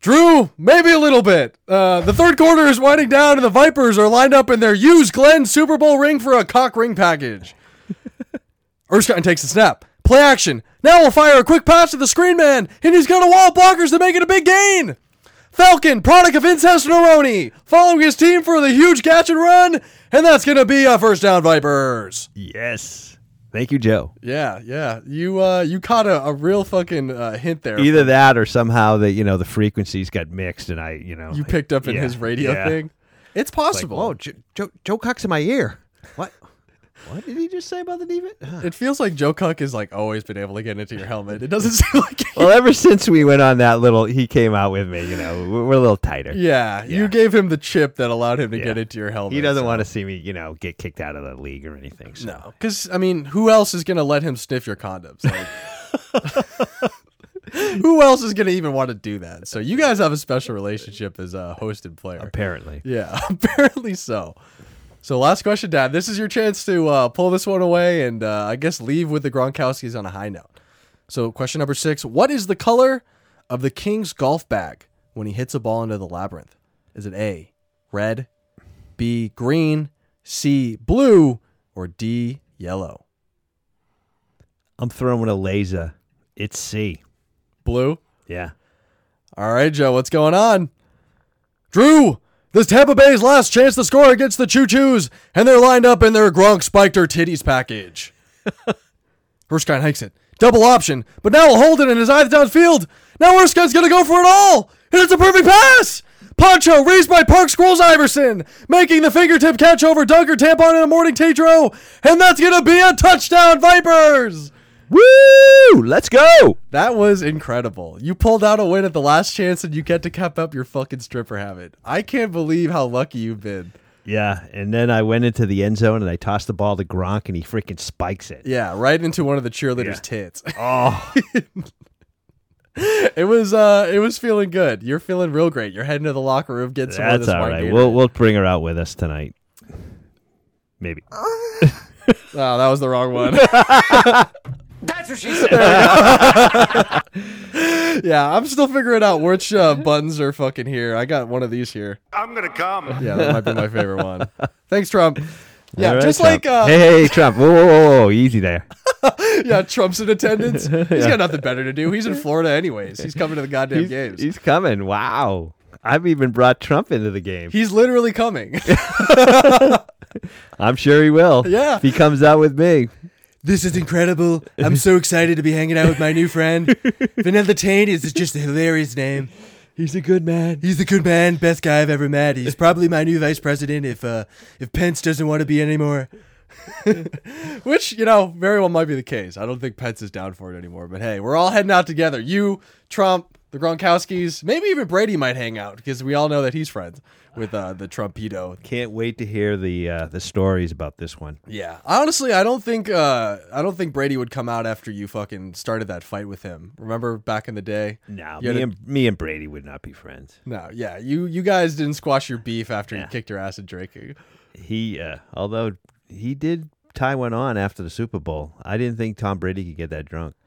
Drew, maybe a little bit. Uh, the third quarter is winding down, and the Vipers are lined up in their use Glenn Super Bowl ring for a cock ring package. Erskine takes the snap. Play action. Now we'll fire a quick pass to the screen man, and he's got a wall of blockers to make it a big gain. Falcon, product of incest and Aroni, following his team for the huge catch and run, and that's going to be a first down, Vipers. Yes. Thank you, Joe. Yeah, yeah. You uh you caught a, a real fucking uh, hint there. Either that or somehow the you know the frequencies got mixed and I you know you picked up in Yeah, his radio yeah. thing. It's Like, possible. Whoa, Joe, Joe, Joe Cock's in my ear. What? What did he just say about the demon? It feels like Joe Cook has like always been able to get into your helmet. It doesn't seem like well, ever since we went on that little, he came out with me. You know, we're, we're a little tighter. yeah, you gave him the chip that allowed him to Yeah. get into your helmet. He doesn't so- want to see me, you know, get kicked out of the league or anything. So. No, because I mean, who else is gonna let him sniff your condoms? Like, who else is gonna even want to do that? So you guys have a special relationship as a hosted player. Apparently, Yeah, apparently so. So last question, Dad. This is your chance to uh, pull this one away and uh, I guess leave with the Gronkowskis on a high note. So question number six: What is the color of the king's golf bag when he hits a ball into the labyrinth? Is it A, red, B, green, C, blue, or D, yellow? I'm throwing with a laser. It's C. Blue. Yeah. All right, Joe, what's going on? Drew, this Tampa Bay's last chance to score against the Choo Choos, and they're lined up in their Gronk spiked her titties package. Erskine hikes it. Double option, but now will hold it in his eye downfield. Now Erskine's gonna go for it all, and it's a perfect pass. Poncho raised by Park Squirrels Iverson, making the fingertip catch over Dunker tampon in a morning Tatro, and that's gonna be a touchdown, Vipers. Woo! Let's go. That was incredible. You pulled out a win at the last chance and you get to cap up your fucking stripper habit. I can't believe how lucky you've been. Yeah, and then I went into the end zone and I tossed the ball to Gronk and he freaking spikes it. Yeah, right into one of the cheerleaders' Yeah. tits. Oh, it was uh it was feeling good. You're feeling real great. You're heading to the locker room, getting some more of that's this all white right. Gatorade. We'll we'll bring her out with us tonight. Maybe. Oh, that was the wrong one. That's what she said. yeah, I'm still figuring out which uh, buttons are fucking here. I got one of these here. I'm gonna come. Yeah, that might be my favorite one. Thanks, Trump. Yeah, All right, just Trump. like uh, hey, hey, Trump. Whoa, whoa, whoa, whoa, easy there. yeah, Trump's in attendance. He's got nothing better to do. He's in Florida anyways. He's coming to the goddamn He's, games. he's coming. Wow. I've even brought Trump into the game. He's literally coming. I'm sure he will. Yeah. If he comes out with me. This is incredible. I'm so excited to be hanging out with my new friend. Vanilla Tane is just a hilarious name. He's a good man. He's a good man, best guy I've ever met. He's probably my new vice president if uh, if Pence doesn't want to be anymore. Which, you know, very well might be the case. I don't think Pence is down for it anymore. But hey, we're all heading out together. You, Trump, the Gronkowskis, maybe even Brady might hang out because we all know that he's friends with uh, the Trumpito. Can't wait to hear the uh, the stories about this one. Yeah, honestly, I don't think uh, I don't think Brady would come out after you fucking started that fight with him. Remember back in the day? No, me a- and me and Brady would not be friends. No, yeah, you you guys didn't squash your beef after you kicked your ass at drinking. He, uh, although he did tie one on after the Super Bowl, I didn't think Tom Brady could get that drunk.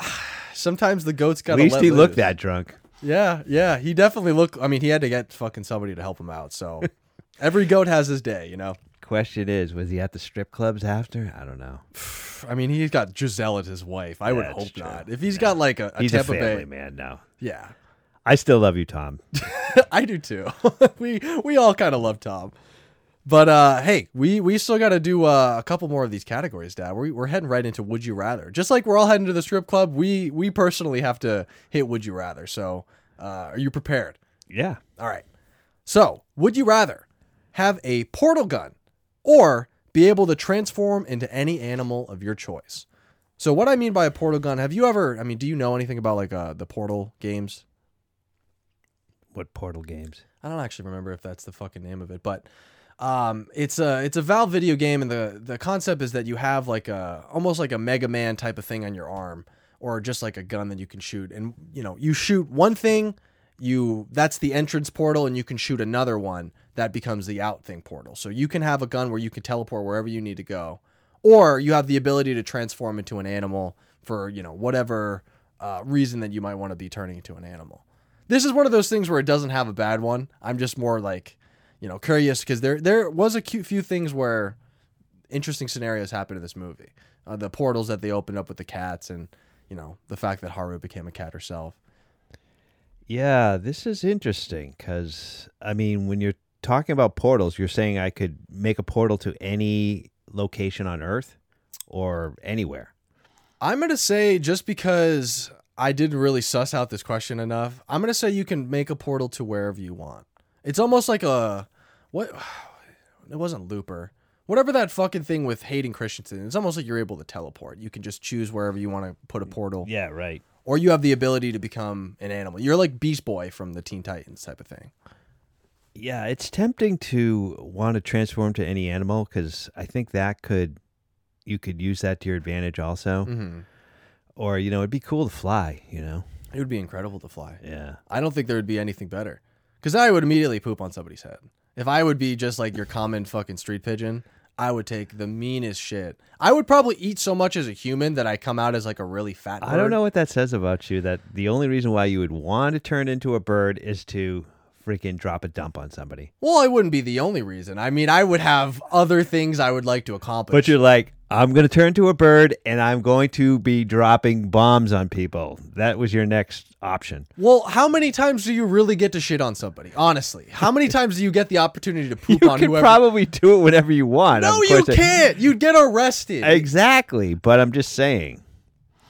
Sometimes the goats got. At least he looked that drunk. Yeah, yeah, he definitely looked. I mean, he had to get fucking somebody to help him out. So every goat has his day, you know. Question is, was he at the strip clubs after? I don't know. I mean, he's got Gisele as his wife. I would hope true. not. If he's got like a, a He's Tampa a family Bay, man now. yeah, I still love you, Tom. I do too. we we all kind of love Tom. But uh, hey, we we still got to do uh, a couple more of these categories, Dad. We, we're heading right into Would You Rather. Just like we're all heading to the strip club, we we personally have to hit Would You Rather. So, uh, are you prepared? yeah. All right. So, would you rather have a portal gun or be able to transform into any animal of your choice? So, what I mean by a portal gun, have you ever? I mean, do you know anything about like uh, the Portal games? What Portal games? I don't actually remember if that's the fucking name of it, but um, it's a it's a Valve video game, and the the concept is that you have like a almost like a Mega Man type of thing on your arm, or just like a gun that you can shoot, and you know you shoot one thing, you that's the entrance portal, and you can shoot another one that becomes the out thing portal. So you can have a gun where you can teleport wherever you need to go, or you have the ability to transform into an animal for you know whatever uh, reason that you might want to be turning into an animal this is one of those things where it doesn't have a bad one. I'm just more like, you know, curious because there there was a cute few things where interesting scenarios happened in this movie. Uh, the portals that they opened up with the cats, and you know, the fact that Haru became a cat herself. Yeah, this is interesting because I mean, when you're talking about portals, you're saying I could make a portal to any location on Earth. or anywhere. I'm gonna say just because I didn't really suss out this question enough, I'm gonna say you can make a portal to wherever you want. It's almost like a what? It wasn't Looper. Whatever that fucking thing with Hayden Christensen. It's almost like you're able to teleport. You can just choose wherever you want to put a portal, Yeah, right. or you have the ability to become an animal. You're like Beast Boy from the Teen Titans type of thing. Yeah, it's tempting to want to transform to any animal because I think that could you could use that to your advantage also. Mm-hmm. Or you know, it'd be cool to fly. You know. It would be incredible to fly. Yeah. I don't think there would be anything better. Because I would immediately poop on somebody's head. If I would be just like your common fucking street pigeon, I would take the meanest shit. I would probably eat so much as a human that I come out as like a really fat bird. I don't know what that says about you. That the only reason why you would want to turn into a bird is to freaking drop a dump on somebody. Well, it wouldn't be the only reason. I mean, I would have other things I would like to accomplish. But you're like, I'm going to turn to a bird and I'm going to be dropping bombs on people. That was your next option. well, how many times do you really get to shit on somebody? Honestly, how many times do you get the opportunity to poop You on can whoever? probably do it whenever you want. no, you can't. You'd get arrested. Exactly. But I'm just saying.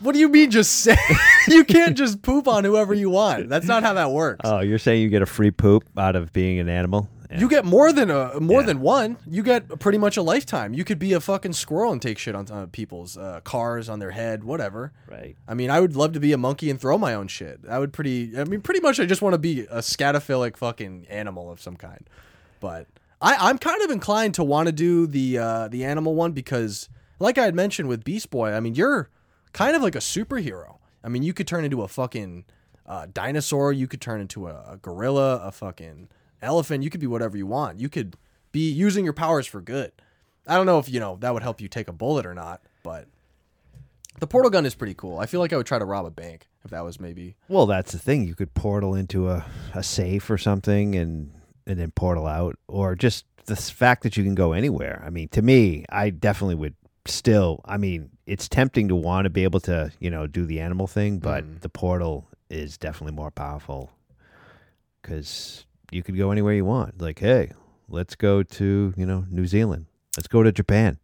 What do you mean? Just say you can't just poop on whoever you want. That's not how that works. Oh, you're saying you get a free poop out of being an animal? Yeah. You get more than a more Yeah. than one. You get pretty much a lifetime. You could be a fucking squirrel and take shit on uh, people's uh, cars, on their head, whatever. right. I mean, I would love to be a monkey and throw my own shit. I would pretty. I mean, pretty much, I just want to be a scatophilic fucking animal of some kind. But I, I'm kind of inclined to want to do the uh, the animal one because, like I had mentioned with Beast Boy, I mean, you're kind of like a superhero. I mean, you could turn into a fucking uh, dinosaur. You could turn into a, a gorilla, a fucking elephant. You could be whatever you want. You could be using your powers for good. I don't know if you know that would help you take a bullet or not, but the portal gun is pretty cool. I feel like I would try to rob a bank if that was maybe. Well, that's the thing. You could portal into a, a safe or something and and then portal out, or just the fact that you can go anywhere. I mean, to me, I definitely would still. I mean, it's tempting to want to be able to, you know, do the animal thing, but Mm. the portal is definitely more powerful because you could go anywhere you want. Like, hey, let's go to you know New Zealand. Let's go to Japan.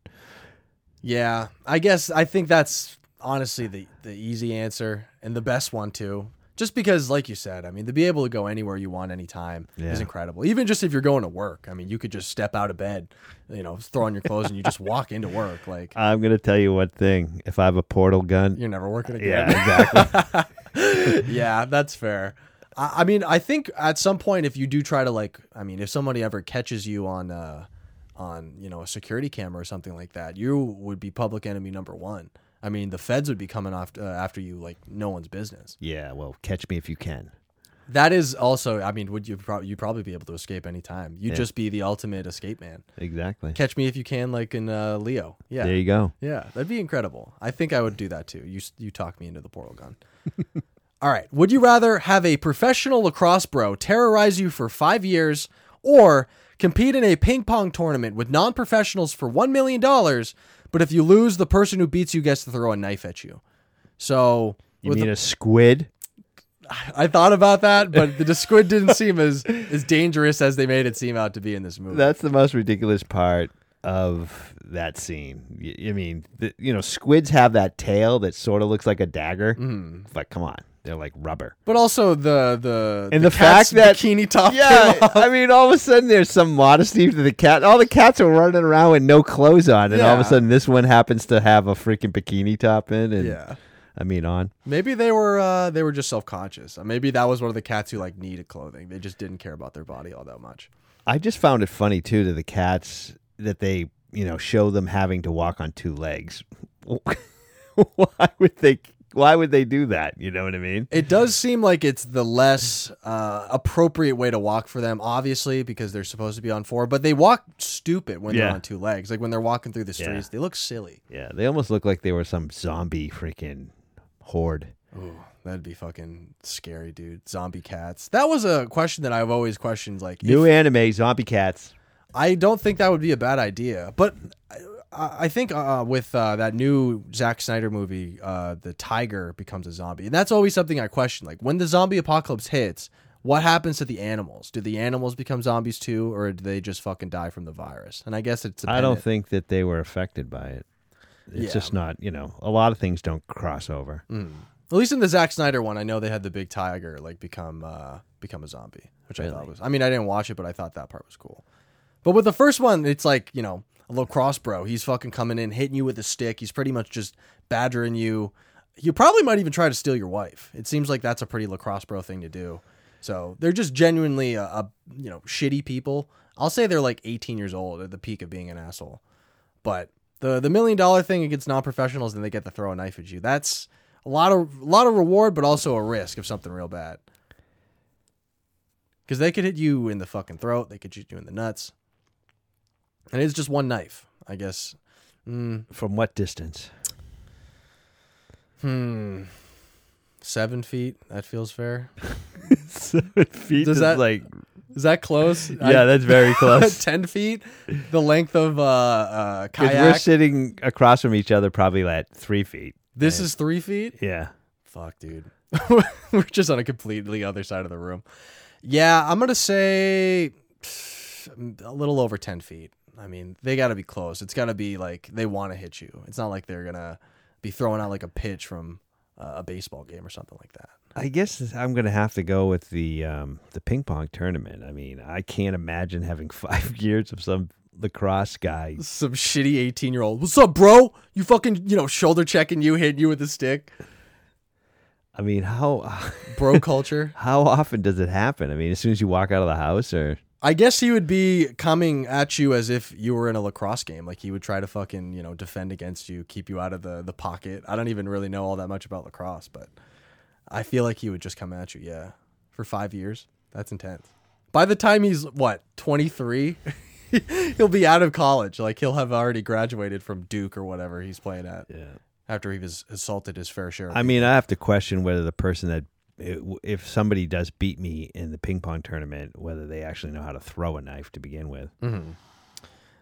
Yeah, I guess I think that's honestly the the easy answer and the best one too. Just because, like you said, I mean, to be able to go anywhere you want anytime Yeah. is incredible. Even just if you're going to work, I mean, you could just step out of bed, you know, throw on your clothes and you just walk into work. Like I'm gonna tell you one thing. If I have a portal gun, you're never working again. yeah, exactly. yeah, that's fair. I, I mean, I think at some point, if you do try to like, I mean, if somebody ever catches you on, uh, on you know a security camera or something like that, you would be public enemy number one. I mean, the feds would be coming after uh, after you like no one's business. yeah. Well, catch me if you can. That is also, I mean, would you pro- you probably be able to escape anytime? You'd Yeah. just be the ultimate escape man. Exactly. Catch me if you can, like in uh, Leo. Yeah, There you go. Yeah, that'd be incredible. I think I would do that too. You s- you talk me into the portal gun. All right. Would you rather have a professional lacrosse bro terrorize you for five years, or compete in a ping pong tournament with non-professionals for one million dollars? But if you lose, the person who beats you gets to throw a knife at you. So You mean the- a squid? I thought about that, but the squid didn't seem as as dangerous as they made it seem out to be in this movie. That's the most ridiculous part of that scene. I mean, the, you know, squids have that tail that sort of looks like a dagger, Mm-hmm. but come on, they're like rubber. but also the the And the cat's fact that- bikini top. came Yeah, off. I mean, all of a sudden there's some modesty to the cat. All the cats are running around with no clothes on, and all of a sudden this one happens to have a freaking bikini top in, and yeah. I mean on. Maybe they were uh, they were just self conscious. Maybe that was one of the cats who like needed clothing. They just didn't care about their body all that much. I just found it funny too to the cats that they, you know, show them having to walk on two legs. why would they? Why would they do that? You know what I mean? It does seem like it's the less uh, appropriate way to walk for them, obviously, because they're supposed to be on four. But they walk stupid when they're on two legs. Like when they're walking through the Yeah. streets, they look silly. Yeah, they almost look like they were some zombie freaking horde. Ooh, that'd be fucking scary, dude. Zombie cats. That was a question that I've always questioned. Like, New if- anime zombie cats. I don't think that would be a bad idea. But I, I think uh, with uh, that new Zack Snyder movie, uh, the tiger becomes a zombie, and that's always something I question. Like when the zombie apocalypse hits, what happens to the animals? Do the animals become zombies too, or do they just fucking die from the virus? And I guess it's. I don't think that they were affected by it. It's Yeah. just not, you know, a lot of things don't cross over. At least in the Zack Snyder one, I know they had the big tiger like become uh, become a zombie, which I thought was. I mean, I didn't watch it, but I thought that part was cool. But with the first one, it's like you know a cross bro. He's fucking coming in, hitting you with a stick. He's pretty much just badgering you. You probably might even try to steal your wife. It seems like that's a pretty lacrosse bro thing to do. So they're just genuinely a, a you know shitty people. I'll say they're like 18 years old at the peak of being an asshole. But the the million dollar thing against non professionals and they get to throw a knife at you. That's a lot of a lot of reward, but also a risk of something real bad. Because they could hit you in the fucking throat, they could shoot you in the nuts, and it's just one knife. I guess. Mm, From what distance? hmm. Seven feet. That feels fair. Seven feet Does is that- like Is that close? yeah, that's very close. Ten feet. The length of uh, uh, 'Cause we're sitting across from each other, probably at three feet. This is three feet. Yeah, Fuck, dude. We're just on a completely other side of the room. Yeah, I'm gonna say a little over ten feet. I mean, they got to be close. It's got to be like they want to hit you. It's not like they're gonna be throwing out like a pitch from uh, a baseball game or something like that. I guess I'm gonna have to go with the um, the ping pong tournament. I mean, I can't imagine having five years of some lacrosse guy. Some shitty 18 year old. What's up, bro? You fucking you know shoulder checking you, hitting you with a stick. I mean, how Bro culture. how often does it happen? I mean, as soon as you walk out of the house, or I guess he would be coming at you as if you were in a lacrosse game. Like he would try to fucking, you know, defend against you, keep you out of the, the pocket. I don't even really know all that much about lacrosse, but I feel like he would just come at you, yeah. For five years. That's intense. By the time he's what, twenty three? he'll be out of college. Like he'll have already graduated from Duke or whatever he's playing at yeah. after he was assaulted his fair share. Of I mean, I have to question whether the person that if somebody does beat me in the ping pong tournament, whether they actually know how to throw a knife to begin with.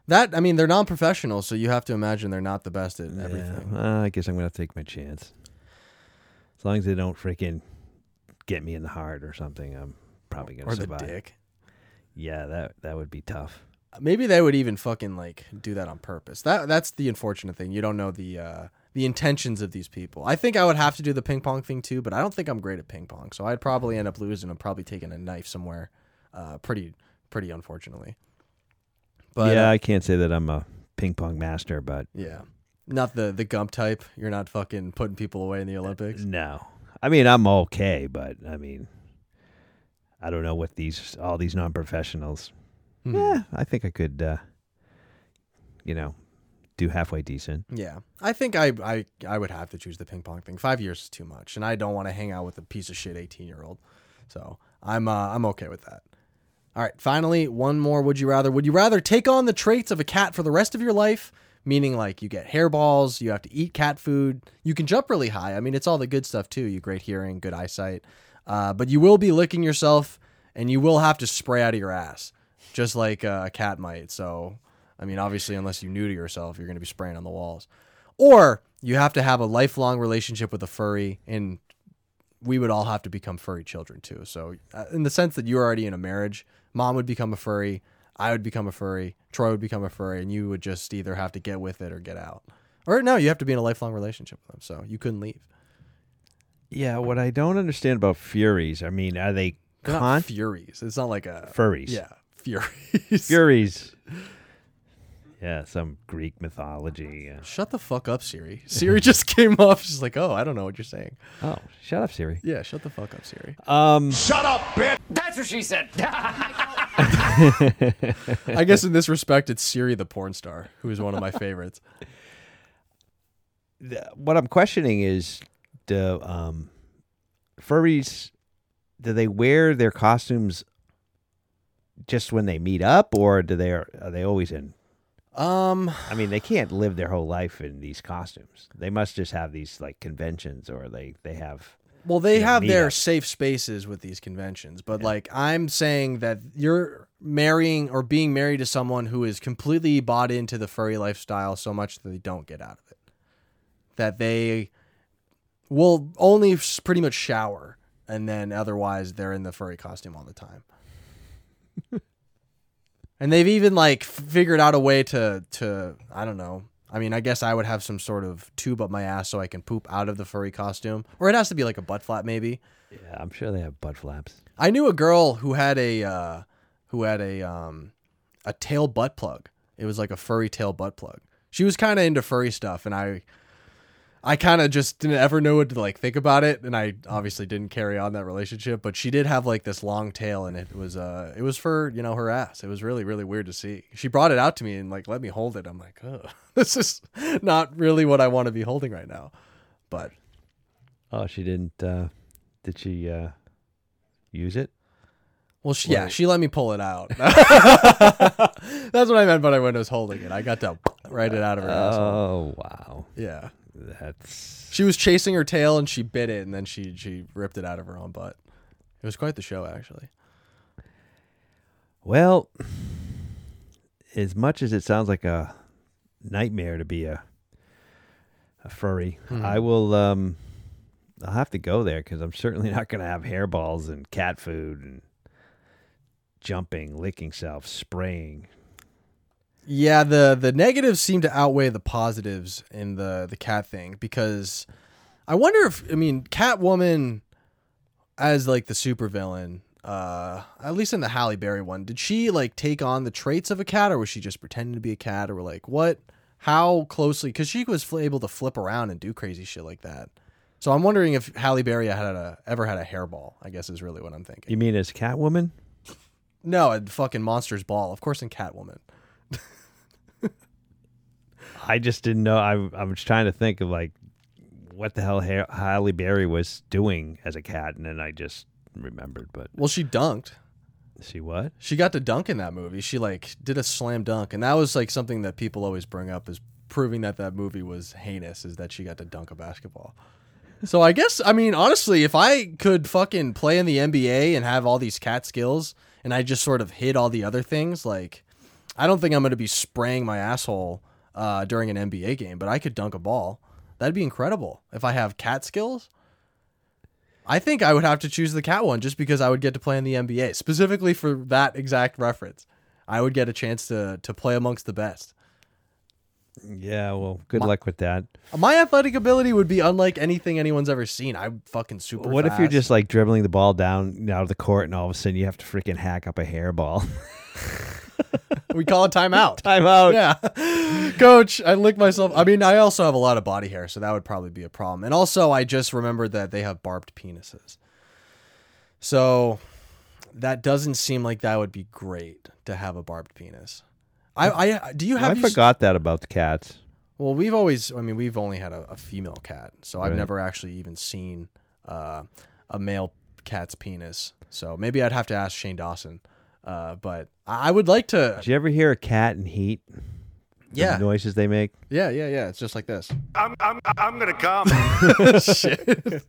that I mean they're non professional, so you have to imagine they're not the best at everything. Yeah, uh, I guess I'm gonna have to take my chance. As long as they don't freaking get me in the heart or something, I'm probably gonna Or the survive. dick. Yeah, that that would be tough. Maybe they would even fucking like do that on purpose. That that's the unfortunate thing. You don't know the uh, the intentions of these people. I think I would have to do the ping pong thing too, but I don't think I'm great at ping pong, so I'd probably end up losing and probably taking a knife somewhere. Uh, pretty pretty unfortunately. But yeah, uh, I can't say that I'm a ping pong master, but yeah, not the the Gump type. You're not fucking putting people away in the Olympics. no. I mean, I'm okay, but I mean, I don't know what these all these non professionals. Hmm. Yeah, I think I could, uh, you know, do halfway decent. Yeah, I think I, I I would have to choose the ping pong thing. Five years is too much, and I don't want to hang out with a piece of shit eighteen year old. So I'm uh, I'm okay with that. All right, finally, one more. Would you rather? Would you rather take on the traits of a cat for the rest of your life? Meaning, like you get hairballs, you have to eat cat food, you can jump really high. I mean, it's all the good stuff too. You great hearing, good eyesight, uh, but you will be licking yourself, and you will have to spray out of your ass, just like uh, a cat might. So, I mean, obviously, unless you new to yourself, you're going to be spraying on the walls. Or you have to have a lifelong relationship with a furry, and we would all have to become furry children too. So, uh, in the sense that you're already in a marriage, mom would become a furry, I would become a furry, Troy would become a furry, and you would just either have to get with it or get out. Or no, you have to be in a lifelong relationship with them, so you couldn't leave. Yeah, what I don't understand about furies, I mean, are they They're not con- furies. It's not like a furries? yeah furies. Furies. Yeah, some Greek mythology. uh, Shut the fuck up, Siri. Siri just came off. She's like, "Oh, I don't know what you're saying." Oh, shut up, Siri. Yeah, shut the fuck up, Siri. Um, Shut up, bitch! That's what she said. I guess in this respect, it's Siri the porn star, who is one of my favorites. th- what I'm questioning is the um, furries. Do they wear their costumes just when they meet up, or do they are they always in? Um, I mean, they can't live their whole life in these costumes. They must just have these like conventions, or they they have. well, they Yeah, have their meetups. safe spaces with these conventions, but like I'm saying that you're marrying or being married to someone who is completely bought into the furry lifestyle so much that they don't get out of it. That they will only pretty much shower and then otherwise they're in the furry costume all the time. and they've even like figured out a way to to I don't know I mean, I guess I would have some sort of tube up my ass so I can poop out of the furry costume, or it has to be like a butt flap, maybe. Yeah, I'm sure they have butt flaps. I knew a girl who had a uh, who had a um, a tail butt plug. It was like a furry tail butt plug. She was kind of into furry stuff, and I I kind of just didn't ever know what to like think about it, and I obviously didn't carry on that relationship. But she did have like this long tail, and it was uh it was for you know her ass. It was really really weird to see. She brought it out to me and like let me hold it. I'm like, oh, this is not really what I want to be holding right now. But Oh, she didn't. Uh, did she uh, use it? well, she, yeah, she let me pull it out. That's what I meant. But I when I was holding it, I got to write it out of her asshole. Oh wow, Yeah. That's She was chasing her tail and she bit it and then she she ripped it out of her own butt. It was quite the show actually. well. As much as it sounds like a nightmare to be a a furry, I will. Um, I'll have to go there because I'm certainly not going to have hairballs and cat food and jumping, licking self, spraying. Yeah, the the negatives seem to outweigh the positives in the the cat thing because I wonder if I mean Catwoman as like the supervillain, uh at least in the Halle Berry one, did she like take on the traits of a cat or was she just pretending to be a cat or like what how closely cuz she was able to flip around and do crazy shit like that. So I'm wondering if Halle Berry had a ever had a hairball, I guess is really what I'm thinking. You mean as Catwoman? No, a fucking Monster's Ball, of course in Catwoman. I just didn't know. I I was trying to think of like what the hell ha- Halle Berry was doing as a cat, and then I just remembered. But Well, she dunked. see what? She got to dunk in that movie. She like did a slam dunk, and that was like something that people always bring up as proving that that movie was heinous. Is that she got to dunk a basketball? So I guess I mean honestly, if I could fucking play in the NBA and have all these cat skills, and I just sort of hid all the other things, like I don't think I'm going to be spraying my asshole uh, during an NBA game, but I could dunk a ball. That'd be incredible if I have cat skills. I think I would have to choose the cat one just because I would get to play in the NBA specifically for that exact reference. I would get a chance to to play amongst the best. Yeah, well, good luck with that. My athletic ability would be unlike anything anyone's ever seen. I'm fucking super. what if you're just like dribbling the ball down out of the court, and all of a sudden you have to freaking hack up a hairball? we call it timeout? I'm yeah, coach. I lick myself. I mean, I also have a lot of body hair, so that would probably be a problem. And also, I just remembered that they have barbed penises, so that doesn't seem like that would be great to have a barbed penis. I, I do you have I you s- forgot that about the cats. Well, we've always, I mean, we've only had a, a female cat, so I've Right. never actually even seen uh, a male cat's penis. So maybe I'd have to ask Shane Dawson. Uh, but I I would like to. Did you ever hear a cat in heat? The Yeah, noises they make. yeah, yeah, yeah. It's just like this. I'm, I'm, I'm gonna come. Shit.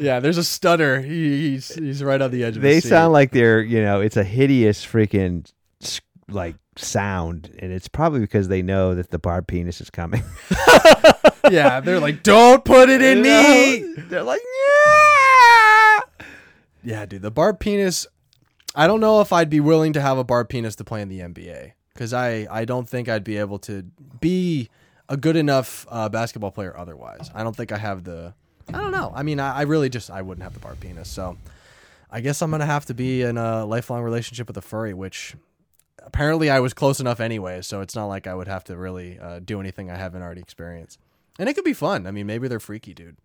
yeah, there's a stutter. He, he's he's right on the edge of. They his seat. sound like they're, you know, it's a hideous freaking like sound, and it's probably because they know that the barb penis is coming. yeah, they're like, don't put it in me. They're like, yeah. Yeah, dude, the barb penis. I don't know if I'd be willing to have a barb penis to play in the NBA because I I don't think I'd be able to be a good enough uh, basketball player otherwise. I don't think I have the. I don't know. I mean, I, I really just I wouldn't have the bar penis. So I guess I'm gonna have to be in a lifelong relationship with a furry, which apparently I was close enough anyway. So it's not like I would have to really uh, do anything I haven't already experienced. And it could be fun. I mean, maybe they're freaky, dude.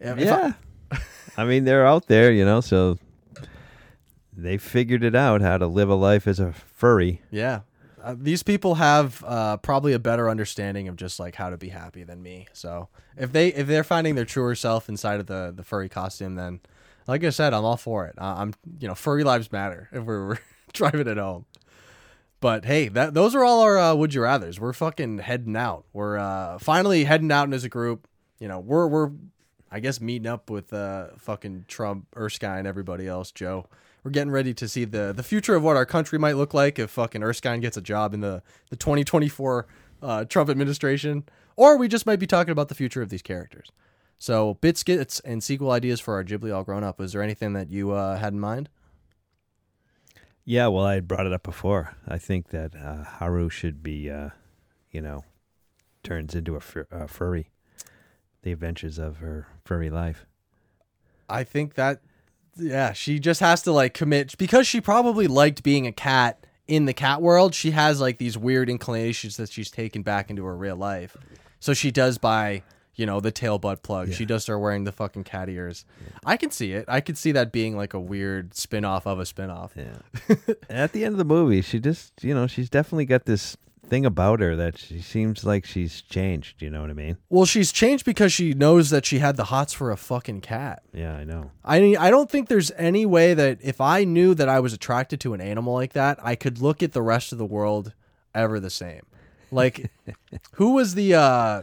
If I- yeah. I mean, they're out there, you know, so they figured it out how to live a life as a furry. Yeah. Uh, these people have uh, probably a better understanding of just like how to be happy than me. So if they if they're finding their truer self inside of the the furry costume, then like I said, I'm all for it. Uh, I'm you know furry lives matter if we're, we're driving it home. But hey, that those are all our uh, would you rather's. We're fucking heading out. We're uh, finally heading out as a group. You know, we're we're I guess meeting up with uh, fucking Trump, Erskine, and everybody else, Joe. We're getting ready to see the the future of what our country might look like if fucking Erskine gets a job in the the 2024 uh, Trump administration, or we just might be talking about the future of these characters. So, bit skits and sequel ideas for our Ghibli all grown up. Was there anything that you uh, had in mind? Yeah, well, I had brought it up before. I think that uh, Haru should be uh, you know, turns into a, fur- a furry. The adventures of her furry life. I think that yeah, she just has to like commit because she probably liked being a cat in the cat world. She has like these weird inclinations that she's taken back into her real life. So she does buy, you know, the tail butt plug. She does start wearing the fucking cat ears. I can see it. I could see that being like a weird spin-off of a spin-off. Yeah. At the end of the movie, she just, you know, she's definitely got this thing about her that she seems like she's changed. You know what I mean? Well, she's changed because she knows that she had the hots for a fucking cat. Yeah, I know. I mean, I don't think there's any way that if I knew that I was attracted to an animal like that, I could look at the rest of the world ever the same. Like, who was the uh,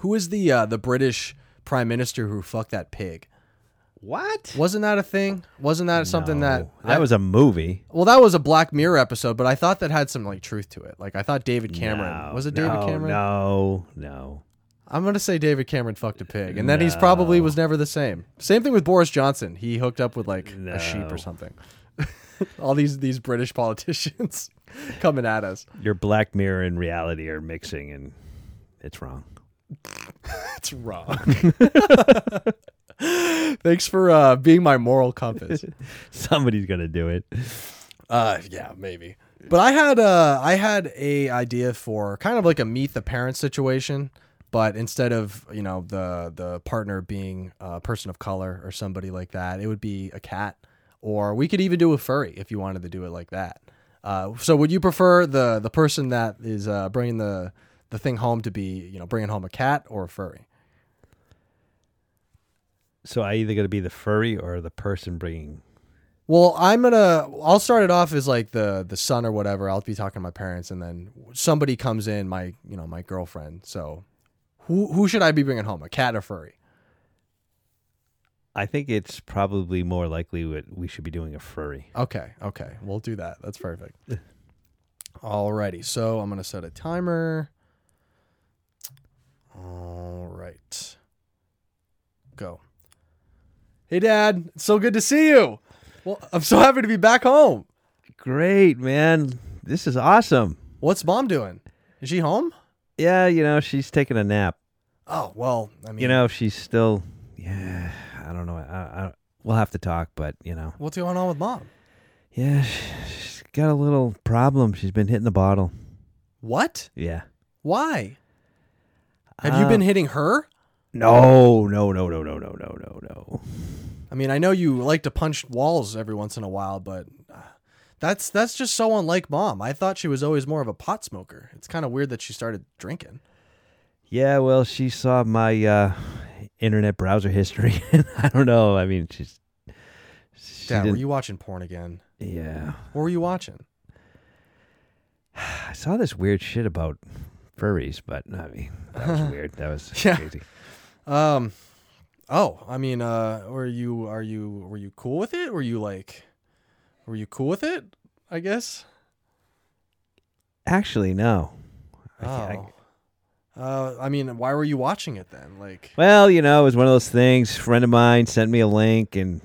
who was the uh, the British prime minister who fucked that pig? What? Wasn't that a thing? Wasn't that something that that was a movie? well, that was a Black Mirror episode, but I thought that had some like truth to it. Like, I thought David Cameron No, was it David no, Cameron? No, no. I'm gonna say David Cameron fucked a pig, and then he's probably was never the same. Same thing with Boris Johnson. He hooked up with like a sheep No. or something. All these these British politicians coming at us. Your Black Mirror and reality are mixing, and it's wrong. It's wrong. Thanks for uh, being my moral compass. Somebody's gonna do it. Uh, yeah, maybe. But I had uh, I had a idea for kind of like a meet the parents situation, but instead of you know the the partner being a person of color or somebody like that, it would be a cat, or we could even do a furry if you wanted to do it like that. Uh, so would you prefer the the person that is uh, bringing the the thing home to be you know bringing home a cat or a furry? So I either got to be the furry or the person bringing. Well, I'm gonna. I'll start it off as like the the son or whatever. I'll be talking to my parents, and then somebody comes in, my you know my girlfriend. So, who who should I be bringing home, a cat or furry? I think it's probably more likely that we should be doing a furry. Okay, okay, we'll do that. That's perfect. Alrighty, so I'm gonna set a timer. All right, go. Hey, Dad. It's so good to see you. Well, I'm so happy to be back home. Great, man. This is awesome. What's Mom doing? Is she home? Yeah, you know she's taking a nap. Oh well, I mean, You know she's still. Yeah, I don't know. I, I, we'll have to talk, but you know, what's going on with Mom? yeah, she's got a little problem. She's been hitting the bottle. What? Yeah. Why? Have you Uh, been hitting her? No, no, no, no, no, no, no, no, no. I mean, I know you like to punch walls every once in a while, but uh, that's that's just so unlike mom. I thought she was always more of a pot smoker. It's kind of weird that she started drinking. Yeah, well, she saw my uh, internet browser history. I don't know. I mean, she's. She Dad, were you watching porn again? Yeah. What were you watching? I saw this weird shit about furries, but I mean, that was weird. That was Yeah. crazy. Um, oh, I mean, uh, were you are you were you cool with it? Were you like, were you cool with it? I guess. Actually, no. I Oh. I- Uh, I mean, why were you watching it then? Like, well, you know, it was one of those things. friend of mine sent me a link, and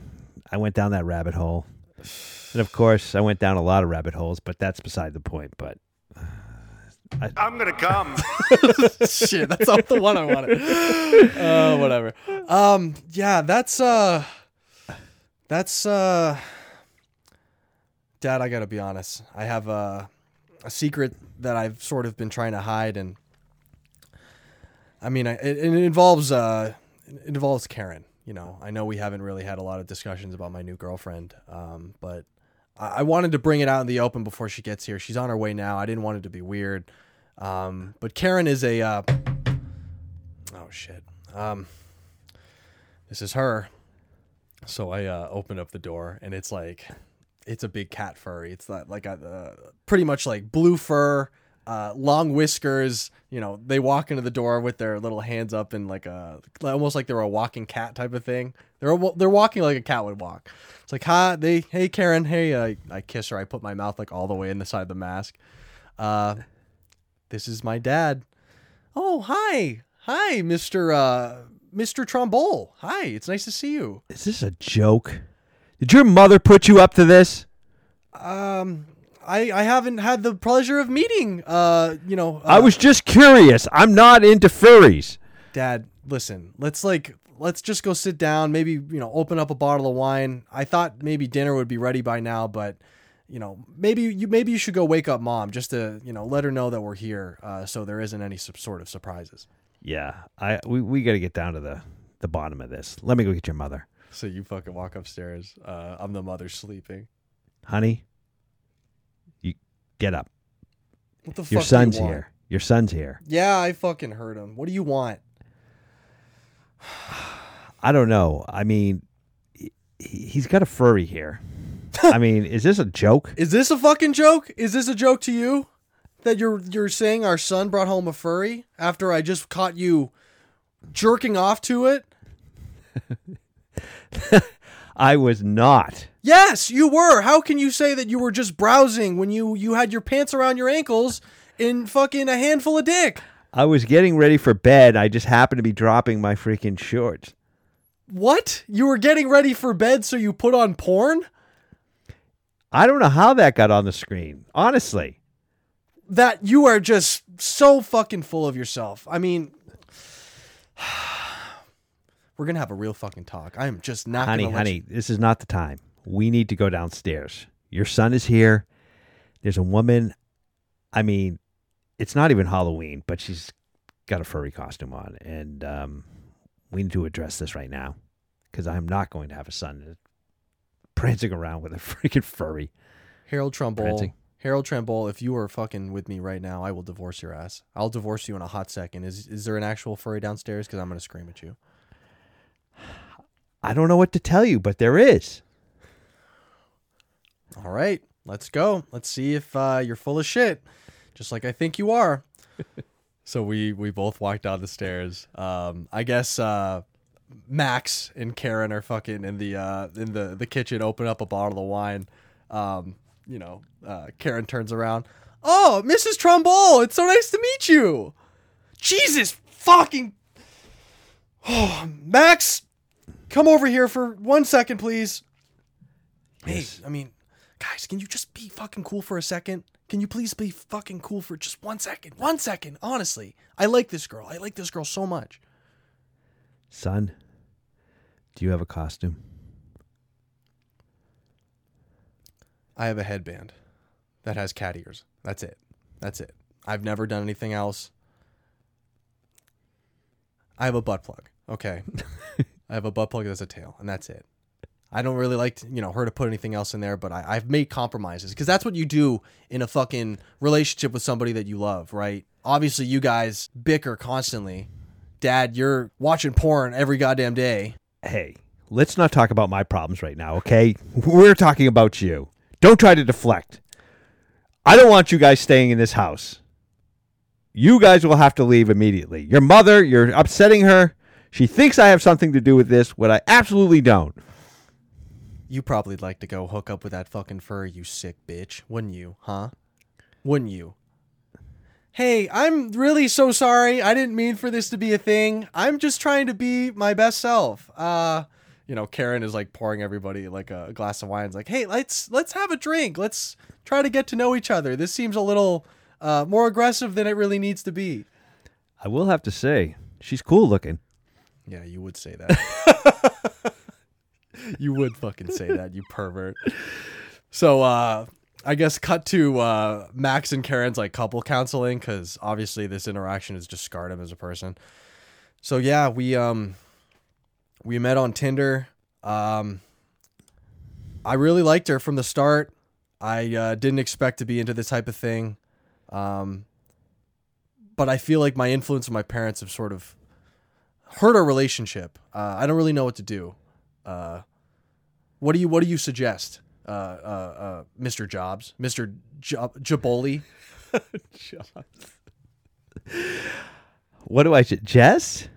I went down that rabbit hole. And of course, I went down a lot of rabbit holes, but that's beside the point. But I'm gonna come. Shit, that's not the one I wanted. Uh, whatever. Um, yeah, that's uh, that's uh, Dad. I gotta be honest. I have a a secret that I've sort of been trying to hide, and I mean, I- it, it involves uh, it involves Karen. You know, I know we haven't really had a lot of discussions about my new girlfriend, um, but I, wanted to bring it out in the open before she gets here. She's on her way now. I didn't want it to be weird. Um, but Karen is a uh, oh shit. Um, this is her. So I uh, open up the door and it's like it's a big cat furry. It's that like a uh, pretty much like blue fur, uh, long whiskers. You know, they walk into the door with their little hands up and like a almost like they're a walking cat type of thing. They're they're walking like a cat would walk. It's like hi, they hey Karen, hey. I, I kiss her. I put my mouth like all the way in the side of the mask. Uh, this is my dad. Oh, hi. Hi, Mr. Uh Mr. Trombole. Hi, it's nice to see you. is this a joke? Did your mother put you up to this? Um I I haven't had the pleasure of meeting. Uh, you know, uh, I was just curious. I'm not into furries. Dad, listen, let's like let's just go sit down, maybe, you know, open up a bottle of wine. I thought maybe dinner would be ready by now, but you know, maybe you maybe you should go wake up mom just to, you know, let her know that we're here uh, so there isn't any sort of surprises. Yeah, I we, we got to get down to the the bottom of this. Let me go get your mother, So you fucking walk upstairs. Uh, I'm the mother sleeping. honey. Get up. What the Your fuck son's you here. Your son's here. Yeah, I fucking heard him. What do you want? I don't know. I mean, he's got a furry here. I mean, is this a joke? Is this a fucking joke? Is this a joke to you? That you're you're saying our son brought home a furry after I just caught you jerking off to it? I was not. Yes, you were. How can you say that you were just browsing when you you had your pants around your ankles in fucking a handful of dick? I was getting ready for bed. I just happened to be dropping my freaking shorts. What? You were getting ready for bed so you put on porn? I don't know how that got on the screen. Honestly, That you are just so fucking full of yourself. I mean We're going to have a real fucking talk. I am just not honey, gonna honey, this is not the time. We need to go downstairs. Your son is here. There's a woman. I mean, it's not even Halloween, but she's got a furry costume on, and um, we need to address this right now because I'm not going to have a son prancing around with a freaking furry. Harold Trumbull. Prancing. Harold Trumbull, if you are fucking with me right now, I will divorce your ass. I'll divorce you in a hot second. Is is there an actual furry downstairs? Because I'm gonna scream at you. I don't know what to tell you, but there is. All right, let's go. Let's see if uh, you're full of shit, just like I think you are. so we we both walked down the stairs. Um, I guess uh, Max and Karen are fucking in the uh, in the the kitchen. Open up a bottle of wine. Um, you know, uh, Karen turns around. Oh, Mrs. Trumbull, it's so nice to meet you. Jesus fucking. Oh, Max, come over here for one second, please. Hey, I mean, guys, can you just be fucking cool for a second? Can you please be fucking cool for just one second? One second, honestly. I like this girl. I like this girl so much. Son, do you have a costume? I have a headband that has cat ears. That's it. That's it. I've never done anything else. I have a butt plug. Okay. I have a butt plug that's a tail, and that's it. I don't really like to, you know her to put anything else in there, but I, I've made compromises because that's what you do in a fucking relationship with somebody that you love, right? Obviously, you guys bicker constantly. Dad, you're watching porn every goddamn day. Hey, let's not talk about my problems right now, okay? We're talking about you. Don't try to deflect. I don't want you guys staying in this house. You guys will have to leave immediately. Your mother, you're upsetting her. She thinks I have something to do with this, what I absolutely don't. You probably like to go hook up with that fucking fur, you sick bitch, wouldn't you? Huh? Wouldn't you? Hey, I'm really so sorry. I didn't mean for this to be a thing. I'm just trying to be my best self. Uh, you know, Karen is like pouring everybody like a glass of wine. It's like, hey, let's let's have a drink. Let's try to get to know each other. This seems a little uh, more aggressive than it really needs to be. I will have to say, she's cool looking. Yeah, you would say that. you would fucking say that, you pervert. So, uh, I guess cut to uh, Max and Karen's like couple counseling because obviously this interaction has just scarred him as a person. So yeah, we um we met on Tinder. Um, I really liked her from the start. I uh, didn't expect to be into this type of thing, um, but I feel like my influence of my parents have sort of hurt our relationship. Uh, I don't really know what to do. Uh, what do you What do you suggest, uh, uh, uh, Mr. Jobs, Mr. Job- Jaboli? What do I suggest?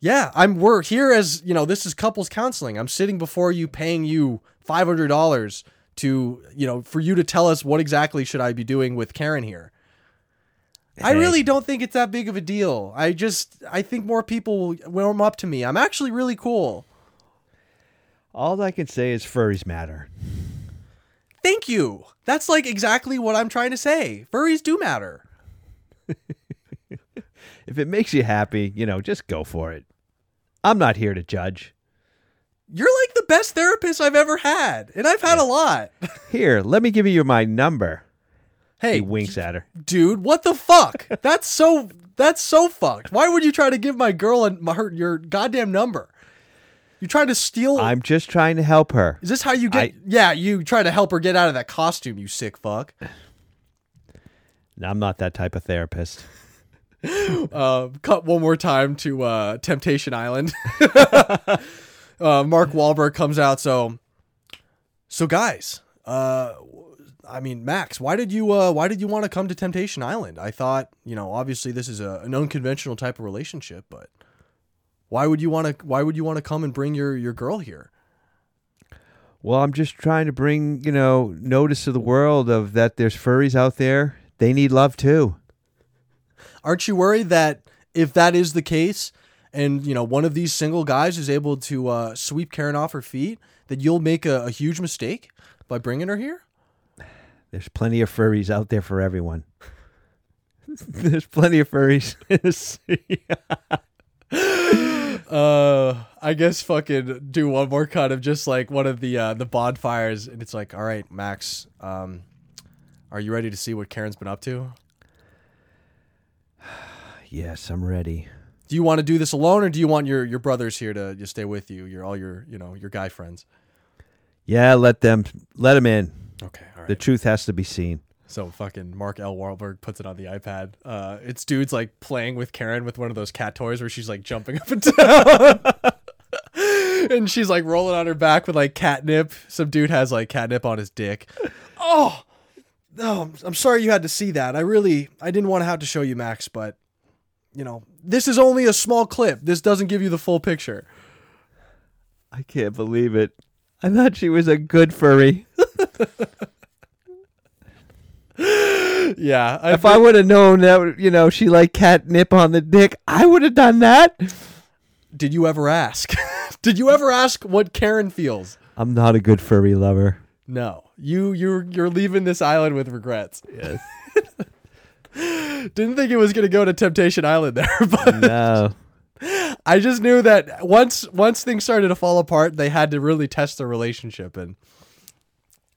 Yeah, I'm. We're here as you know. This is couples counseling. I'm sitting before you, paying you five hundred dollars to you know for you to tell us what exactly should I be doing with Karen here. I really don't think it's that big of a deal. I just I think more people will warm up to me. I'm actually really cool. All I can say is furries matter. thank you. That's like exactly what I'm trying to say. Furries do matter. If it makes you happy, you know, just go for it. I'm not here to judge. You're like the best therapist I've ever had, and I've had a lot. Here, let me give you my number. Hey, He winks at her. dude, what the fuck? That's so that's so fucked. Why would you try to give my girl and my, her, your goddamn number? You trying to steal? I'm just trying to help her. Is this how you get? I- yeah, you try to help her get out of that costume. You sick fuck. I'm not that type of therapist. Uh, cut one more time to uh, Temptation Island. uh, Mark Wahlberg comes out. So, so guys, uh, I mean, Max, why did you uh, why did you want to come to Temptation Island? I thought, you know, obviously this is a, an unconventional type of relationship, but why would you want to why would you want to come and bring your your girl here? Well, I'm just trying to bring, you know, notice to the world of that there's furries out there. They need love too. Aren't you worried that if that is the case, and you know one of these single guys is able to uh, sweep Karen off her feet, that you'll make a, a huge mistake by bringing her here? There's plenty of furries out there for everyone. there's plenty of furries in the sea. Uh, I guess fucking do one more cut of just like one of the uh, the bonfires, and it's like, all right, Max, um, are you ready to see what Karen's been up to? yes, I'm ready. Do you want to do this alone, or do you want your your brothers here to just stay with you? Your all your you know your guy friends. Yeah, let them let them in. Okay, all right. The truth has to be seen. So fucking Mark L. Wahlberg puts it on the iPad. Uh, it's dudes like playing with Karen with one of those cat toys where she's like jumping up and down. and she's like rolling on her back with like catnip. Some dude has like catnip on his dick. Oh, no, I'm- I'm sorry you had to see that. I really, I didn't want to have to show you Max, but you know, this is only a small clip. This doesn't give you the full picture. I can't believe it. I thought she was a good furry. Yeah. I if I would have known that, you know, she liked catnip on the dick, I would have done that. did you ever ask? did you ever ask what Karen feels? I'm not a good furry lover. No, you you're you're leaving this island with regrets. Yes. Didn't think it was gonna go to Temptation Island there, but no. I just knew that once once things started to fall apart, they had to really test their relationship, and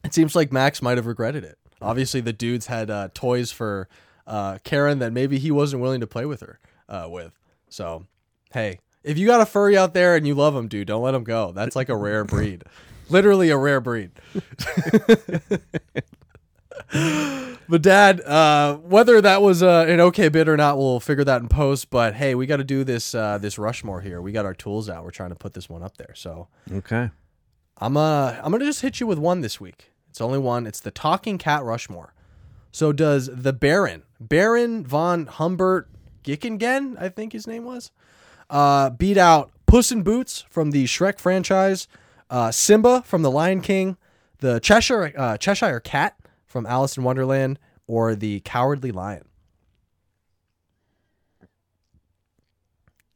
it seems like Max might have regretted it. Obviously, the dudes had uh, toys for uh, Karen that maybe he wasn't willing to play with her uh, with. So, hey, if you got a furry out there and you love him, dude, don't let him go. That's like a rare breed, literally a rare breed. But dad, uh, whether that was uh, an okay bit or not, we'll figure that in post. But hey, we got to do this uh, this Rushmore here. We got our tools out. We're trying to put this one up there. So Okay. I'm uh I'm gonna just hit you with one this week. It's only one. It's the Talking Cat Rushmore. So does the Baron Baron von Humbert Gikkingen, I think his name was, uh, beat out Puss in Boots from the Shrek franchise, uh, Simba from the Lion King, the Cheshire uh, Cheshire Cat from Alice in Wonderland, or the Cowardly Lion?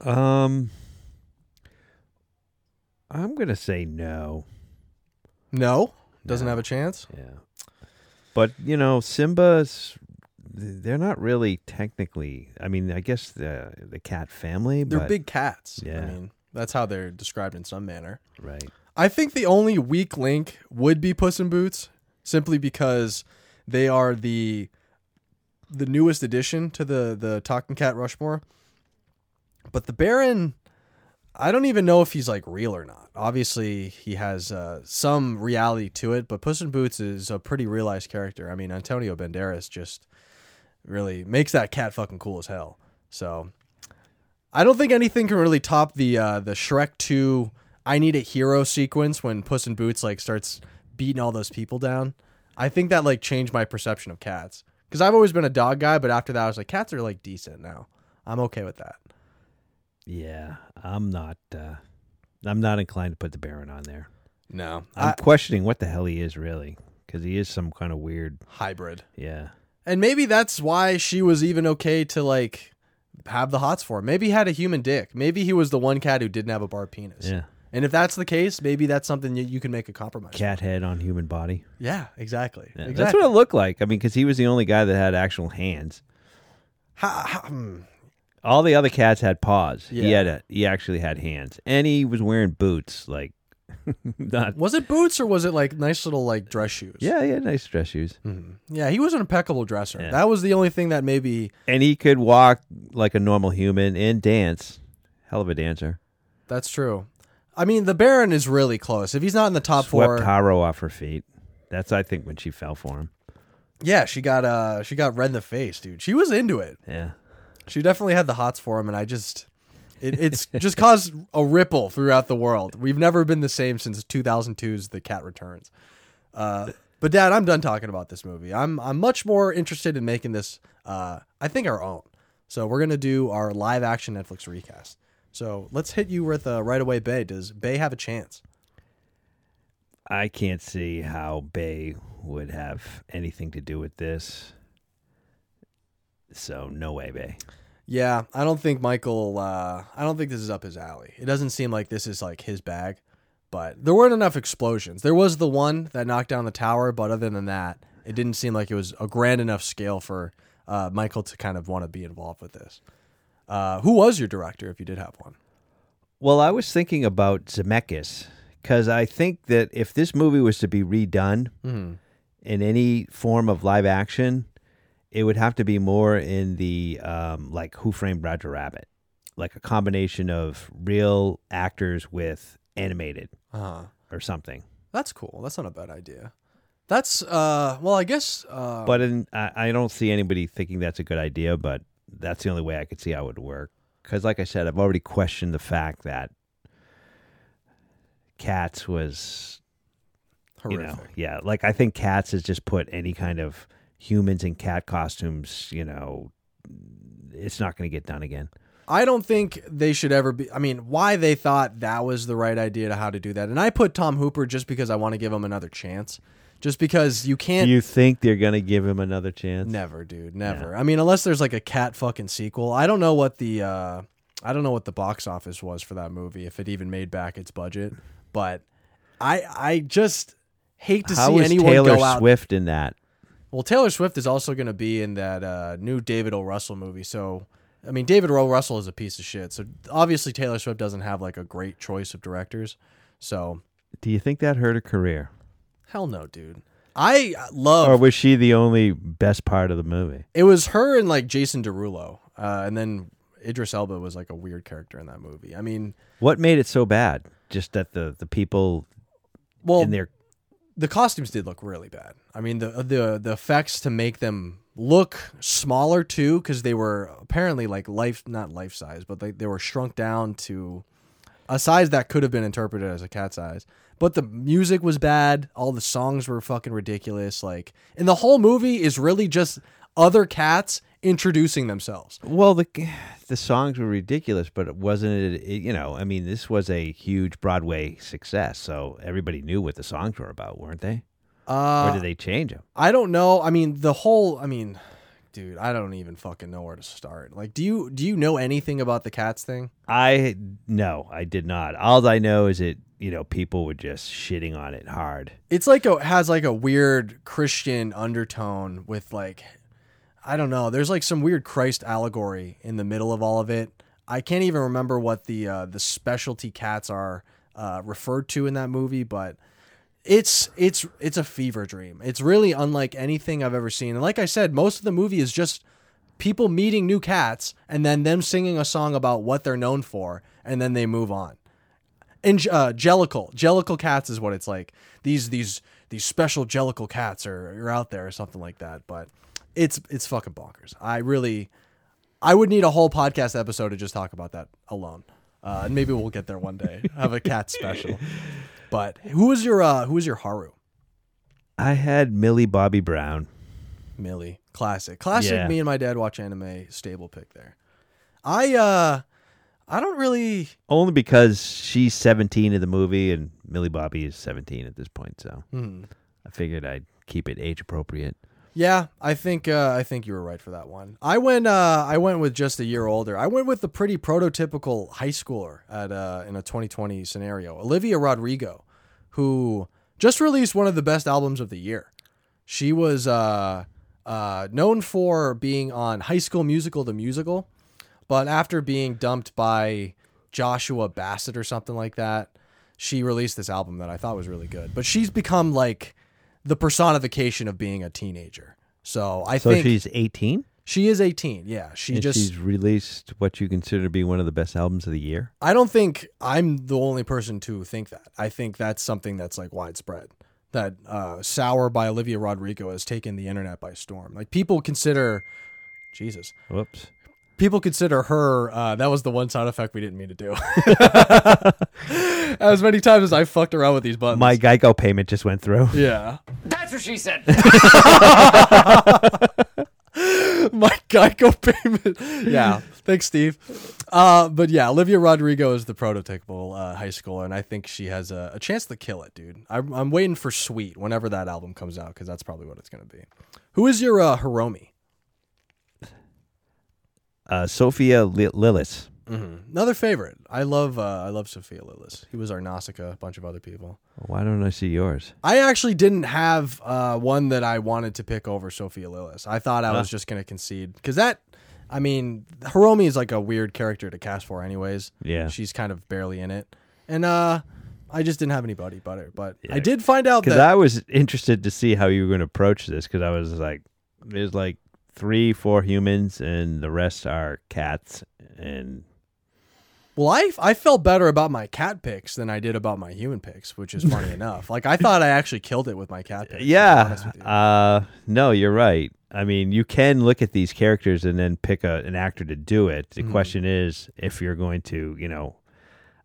Um I'm going to say no. No, doesn't have a chance. Yeah. But, you know, Simba's they're not really technically. I mean, I guess the the cat family, They're but big cats. Yeah. I mean, that's how they're described in some manner. right. I think the only weak link would be Puss in Boots, simply because they are the the newest addition to the the Talking Cat Rushmore. But the Baron, I don't even know if he's like real or not. Obviously, he has uh, some reality to it, but Puss in Boots is a pretty realized character. I mean, Antonio Banderas just really makes that cat fucking cool as hell. So, I don't think anything can really top the uh, the Shrek Two. I need a hero sequence when Puss in Boots like starts beating all those people down. I think that like changed my perception of cats because I've always been a dog guy, but after that I was like cats are like decent now. I'm okay with that. Yeah, I'm not uh I'm not inclined to put the Baron on there. No, I'm I, questioning what the hell he is really cuz he is some kind of weird, hybrid, yeah. and maybe that's why she was even okay to like have the hots for him. Maybe he had a human dick. Maybe he was the one cat who didn't have a bar penis. Yeah. And if that's the case, maybe that's something you, you can make a compromise. Cat head on human body. Yeah, exactly. Yeah, exactly. That's what it looked like. I mean, because he was the only guy that had actual hands. Ha- ha- hmm. All the other cats had paws. He Yeah. had a, he actually had hands, and he was wearing boots. Like, not Was it boots or was it like nice little like dress shoes? yeah, he had nice dress shoes, Yeah, he was an impeccable dresser. Yeah. That was the only thing that maybe and he could walk like a normal human and dance. Hell of a dancer. that's true. I mean, the Baron is really close. If he's not in the top Swept four, Haru off her feet. That's I think when she fell for him. yeah, she got uh she got red in the face, dude. She was into it. Yeah. She definitely had the hots for him, and I just it, it's just caused a ripple throughout the world. We've never been the same since 2002's The Cat Returns. Uh, but Dad, I'm done talking about this movie. I'm I'm much more interested in making this. Uh, I think our own. So we're gonna do our live action Netflix recast. So let's hit you with uh, right away. Bay, does Bay have a chance? I can't see how Bay would have anything to do with this. So no way, Bay. Yeah, I don't think Michael. Uh, I don't think this is up his alley. It doesn't seem like this is like his bag. But there weren't enough explosions. There was the one that knocked down the tower, but other than that, it didn't seem like it was a grand enough scale for uh, Michael to kind of want to be involved with this. Uh, who was your director, if you did have one? Well, I was thinking about Zemeckis because I think that if this movie was to be redone in any form of live action, it would have to be more in the um, like Who Framed Roger Rabbit, like a combination of real actors with animated Uh, or something. that's cool. That's not a bad idea. That's uh, well, I guess. Uh, But in, I, I don't see anybody thinking that's a good idea. But that's the only way I could see how it would work. Because, like I said, I've already questioned the fact that Cats was horrific. you know yeah like i think cats has just put any kind of humans in cat costumes you know it's not going to get done again I don't think they should ever be. I mean, why they thought that was the right idea to how to do that. And I put Tom Hooper just because I want to give him another chance. Just because you can't. do you think they're going to give him another chance Never, dude. Never. I mean, unless there's like a cat fucking sequel. I don't know what the uh I don't know what the box office was for that movie if it even made back its budget, but I I just hate to how see anyone taylor go out. swift in that Well, Taylor Swift is also going to be in that uh, new David O. Russell movie. So, I mean, David O. Russell is a piece of shit. So, obviously, Taylor Swift doesn't have like a great choice of directors. So, do you think that hurt her career hell no, dude. I love or was she the only best part of the movie it was her and like Jason Derulo, uh, and then Idris Elba was like a weird character in that movie. I mean, what made it so bad just that the the people well, in their the costumes did look really bad. I mean, the the the effects to make them look smaller too, because they were apparently like life not life size, but they they were shrunk down to a size that could have been interpreted as a cat size. But the music was bad. All the songs were fucking ridiculous. Like, and the whole movie is really just other cats introducing themselves. well the the songs were ridiculous but it wasn't it, it you know i mean this was a huge broadway success so everybody knew what the songs were about weren't they Uh, or did they change them I don't know. I mean, the whole. I mean, dude, I don't even fucking know where to start. Like, do you do you know anything about the cats thing? I no, I did not. All I know is that you know people were just shitting on it hard. It's like a has like a weird Christian undertone with like, I don't know. There's like some weird Christ allegory in the middle of all of it. I can't even remember what the uh, the specialty cats are uh, referred to in that movie, but it's it's it's a fever dream. It's really unlike anything I've ever seen. And like I said, most of the movie is just people meeting new cats and then them singing a song about what they're known for, and then they move on. And uh, jellicle, jellicle cats is what it's like. These these these special jellicle cats are, are out there or something like that. But it's it's fucking bonkers. I really, I would need a whole podcast episode to just talk about that alone. Uh, and maybe we'll get there one day. Have a cat special. But who was your uh, who was your Haru? I had Millie Bobby Brown. Millie. Classic. Classic Yeah. me and my dad watch anime stable pick there. I uh I don't really Only because she's 17 in the movie and Millie Bobby is 17 at this point, so hmm. I figured I'd keep it age appropriate. Yeah, I think uh, I think you were right for that one. I went uh, I went with just a year older. I went with the pretty prototypical high schooler at uh, in a 2020 scenario, Olivia Rodrigo, who just released one of the best albums of the year. She was uh, uh, known for being on High School Musical, the musical, but after being dumped by Joshua Bassett or something like that, she released this album that I thought was really good. But she's become like the personification of being a teenager. So I So think she's 18? she is 18. Yeah, she and just she's released what you consider to be one of the best albums of the year. I don't think I'm the only person to think that. I think that's something that's like widespread. That uh, "Sour" by Olivia Rodrigo has taken the internet by storm. Like people consider, Jesus, Whoops. People consider her. Uh, that was the one sound effect we didn't mean to do. as many times as I fucked around with these buttons. My Geico payment just went through. yeah, That's what she said. my Geico payment. Yeah, thanks, Steve. Uh, but yeah, Olivia Rodrigo is the prototypical uh, high schooler, and I think she has a, a chance to kill it, dude. I'm, I'm waiting for Sweet whenever that album comes out because that's probably what it's gonna be. Who is your uh, Hiromi? Uh, Sophia Li- Lillis. Another favorite. I love uh, I love Sophia Lillis. He was our Nausicaa, a bunch of other people. Why don't I see yours? I actually didn't have uh, one that I wanted to pick over Sophia Lillis. I thought I was just going to concede because that, I mean, Hiromi is like a weird character to cast for, anyways. Yeah. she's kind of barely in it, and uh, I just didn't have anybody but her. But I did find out Because that I was interested to see how you were going to approach this. Because I was like, there's like three, four humans, and the rest are cats. And well, I I felt better about my cat picks than I did about my human picks, which is funny enough. Like I thought I actually killed it with my cat picks. yeah, you. uh, no, you're right. I mean, you can look at these characters and then pick a, an actor to do it. Mm-hmm. The question is if you're going to, you know,